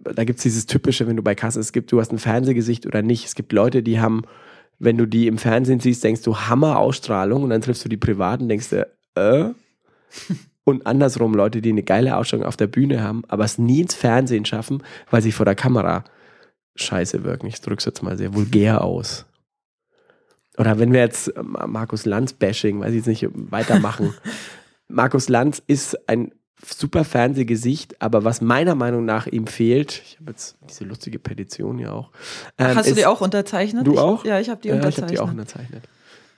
da gibt es dieses typische, wenn du bei Kasse, es gibt, du hast ein Fernsehgesicht oder nicht. Es gibt Leute, die haben, wenn du die im Fernsehen siehst, denkst du Hammer-Ausstrahlung und dann triffst du die privaten, denkst du, äh? Und andersrum Leute, die eine geile Ausstellung auf der Bühne haben, aber es nie ins Fernsehen schaffen, weil sie vor der Kamera scheiße wirken. Ich drücke es jetzt mal sehr vulgär aus. Oder wenn wir jetzt ähm, Markus Lanz-Bashing, weiß ich jetzt nicht, weitermachen. Markus Lanz ist ein super Fernsehgesicht, aber was meiner Meinung nach ihm fehlt, ich habe jetzt diese lustige Petition ja auch. Ähm, Hast du die auch unterzeichnet? Du auch? Ich, ja, ich habe die ja, unterzeichnet. Ich habe die auch unterzeichnet.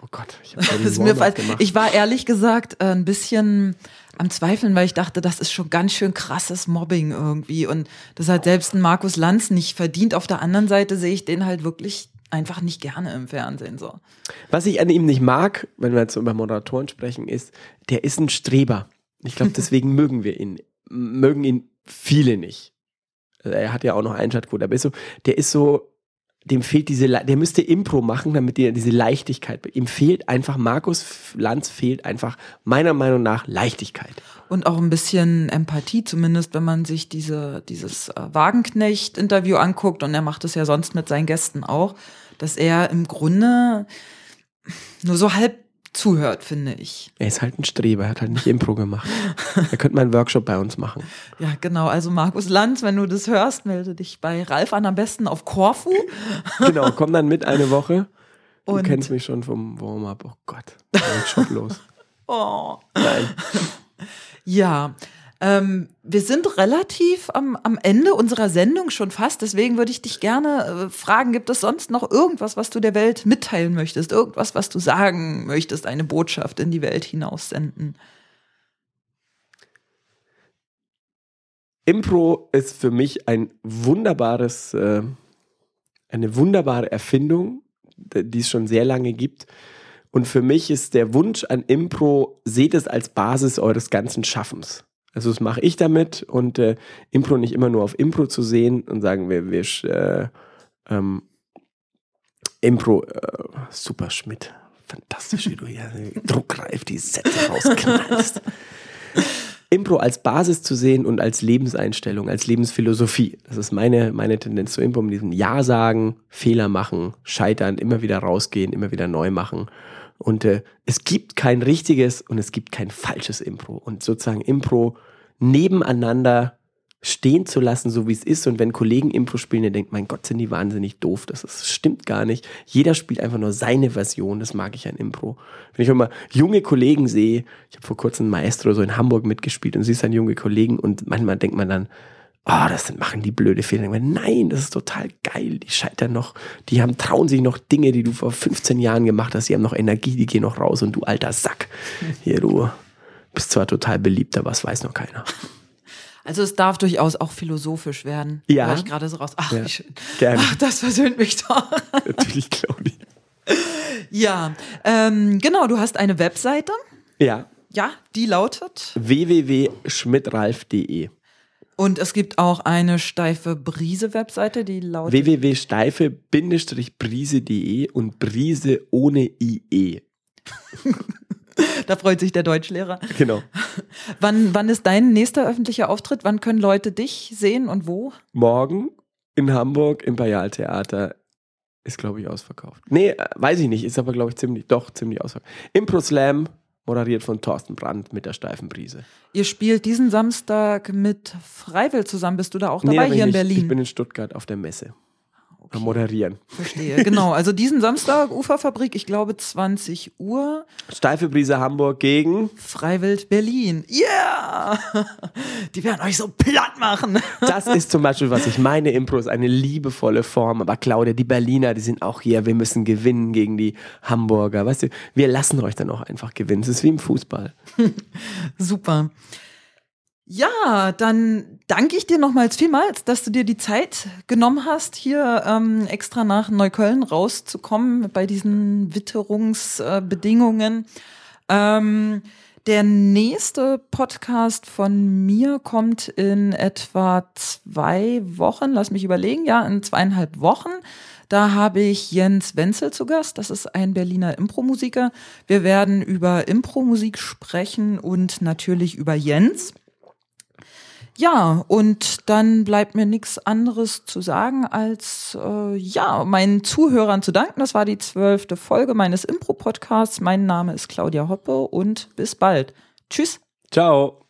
Oh Gott, ich, ich war ehrlich gesagt äh, ein bisschen am Zweifeln, weil ich dachte, das ist schon ganz schön krasses Mobbing irgendwie. Und das hat selbst ein Markus Lanz nicht verdient. Auf der anderen Seite sehe ich den halt wirklich einfach nicht gerne im Fernsehen so. Was ich an ihm nicht mag, wenn wir jetzt über Moderatoren sprechen, ist, der ist ein Streber. Ich glaube, deswegen mögen wir ihn. Mögen ihn viele nicht. Also er hat ja auch noch Einschaltquote, aber ist so, der ist so dem fehlt diese, der müsste Impro machen, damit er diese Leichtigkeit, ihm fehlt einfach, Markus Lanz fehlt einfach meiner Meinung nach Leichtigkeit. Und auch ein bisschen Empathie, zumindest wenn man sich diese, dieses äh, Wagenknecht-Interview anguckt, und er macht es ja sonst mit seinen Gästen auch, dass er im Grunde nur so halb zuhört, finde ich. Er ist halt ein Streber, er hat halt nicht Impro gemacht. er könnte mal einen Workshop bei uns machen. Ja, genau. Also Markus Lanz, wenn du das hörst, melde dich bei Ralf an, am besten auf Korfu. genau, komm dann mit eine Woche. Und du kennst mich schon vom Warm-up. Oh Gott, schon los. oh. Nein. Ja, ähm, wir sind relativ am, am Ende unserer Sendung schon fast. Deswegen würde ich dich gerne äh, fragen, gibt es sonst noch irgendwas, was du der Welt mitteilen möchtest? Irgendwas, was du sagen möchtest, eine Botschaft in die Welt hinaussenden? Impro ist für mich ein wunderbares, äh, eine wunderbare Erfindung, die es schon sehr lange gibt. Und für mich ist der Wunsch an Impro, seht es als Basis eures ganzen Schaffens. Also das mache ich damit und äh, Impro nicht immer nur auf Impro zu sehen und sagen wir, wir äh, ähm, Impro, äh, super Schmidt, fantastisch, wie du hier druckreif die Sätze rausknallst. Impro als Basis zu sehen und als Lebenseinstellung, als Lebensphilosophie. Das ist meine, meine Tendenz zu Impro, mit diesem Ja sagen, Fehler machen, scheitern, immer wieder rausgehen, immer wieder neu machen. Und äh, es gibt kein richtiges und es gibt kein falsches Impro. Und sozusagen Impro nebeneinander stehen zu lassen, so wie es ist. Und wenn Kollegen Impro spielen, dann denkt, mein Gott, sind die wahnsinnig doof. Das, ist, stimmt gar nicht. Jeder spielt einfach nur seine Version. Das mag ich an Impro. Wenn ich immer junge Kollegen sehe, ich habe vor kurzem Maestro so in Hamburg mitgespielt und siehst dann junge Kollegen und manchmal denkt man dann, oh, das sind, machen die blöde Fehler. Nein, das ist total geil. Die scheitern noch, die haben, trauen sich noch Dinge, die du vor 15 Jahren gemacht hast. Die haben noch Energie, die gehen noch raus und du alter Sack. Hier, du bist zwar total beliebt, aber es weiß noch keiner. Also es darf durchaus auch philosophisch werden. Ja. ich gerade so raus. Ach, ja. wie schön. Gerne. Ach, das versöhnt mich doch. Natürlich, Claudi. Ja, ähm, genau, du hast eine Webseite. Ja. Ja, die lautet www.schmidtralf.de. Und es gibt auch eine steife Brise-Webseite, die lautet www.steife-brise.de und Brise ohne IE. da freut sich der Deutschlehrer. Genau. Wann, wann ist dein nächster öffentlicher Auftritt? Wann können Leute dich sehen und wo? Morgen in Hamburg im Bayal-Theater. Ist, glaube ich, ausverkauft. Nee, äh, weiß ich nicht. Ist aber, glaube ich, ziemlich, doch, ziemlich ausverkauft. Impro Slam moderiert von Thorsten Brandt mit der steifen Brise. Ihr spielt diesen Samstag mit Freiwill zusammen. Bist du da auch dabei nee, hier in. Berlin? Ich bin in Stuttgart auf der Messe. Okay. Moderieren. Verstehe, genau. Also diesen Samstag, Uferfabrik, ich glaube 20 Uhr. Steife Brise Hamburg gegen Freiwild Berlin. Yeah! Die werden euch so platt machen. Das ist zum Beispiel, was ich meine. Impro ist eine liebevolle Form. Aber Claudia, die Berliner, die sind auch hier. Wir müssen gewinnen gegen die Hamburger. Weißt du, wir lassen euch dann auch einfach gewinnen. Es ist wie im Fußball. Super. Ja, dann danke ich dir nochmals vielmals, dass du dir die Zeit genommen hast, hier ähm, extra nach Neukölln rauszukommen bei diesen Witterungsbedingungen. Ähm, der nächste Podcast von mir kommt in etwa zwei Wochen. Lass mich überlegen. Ja, in zweieinhalb Wochen. Da habe ich Jens Wenzel zu Gast. Das ist ein Berliner Impromusiker. Wir werden über Impromusik sprechen und natürlich über Jens. Ja, und dann bleibt mir nichts anderes zu sagen, als äh, ja, meinen Zuhörern zu danken. Das war die zwölfte Folge meines Impro-Podcasts. Mein Name ist Claudia Hoppe und bis bald. Tschüss. Ciao.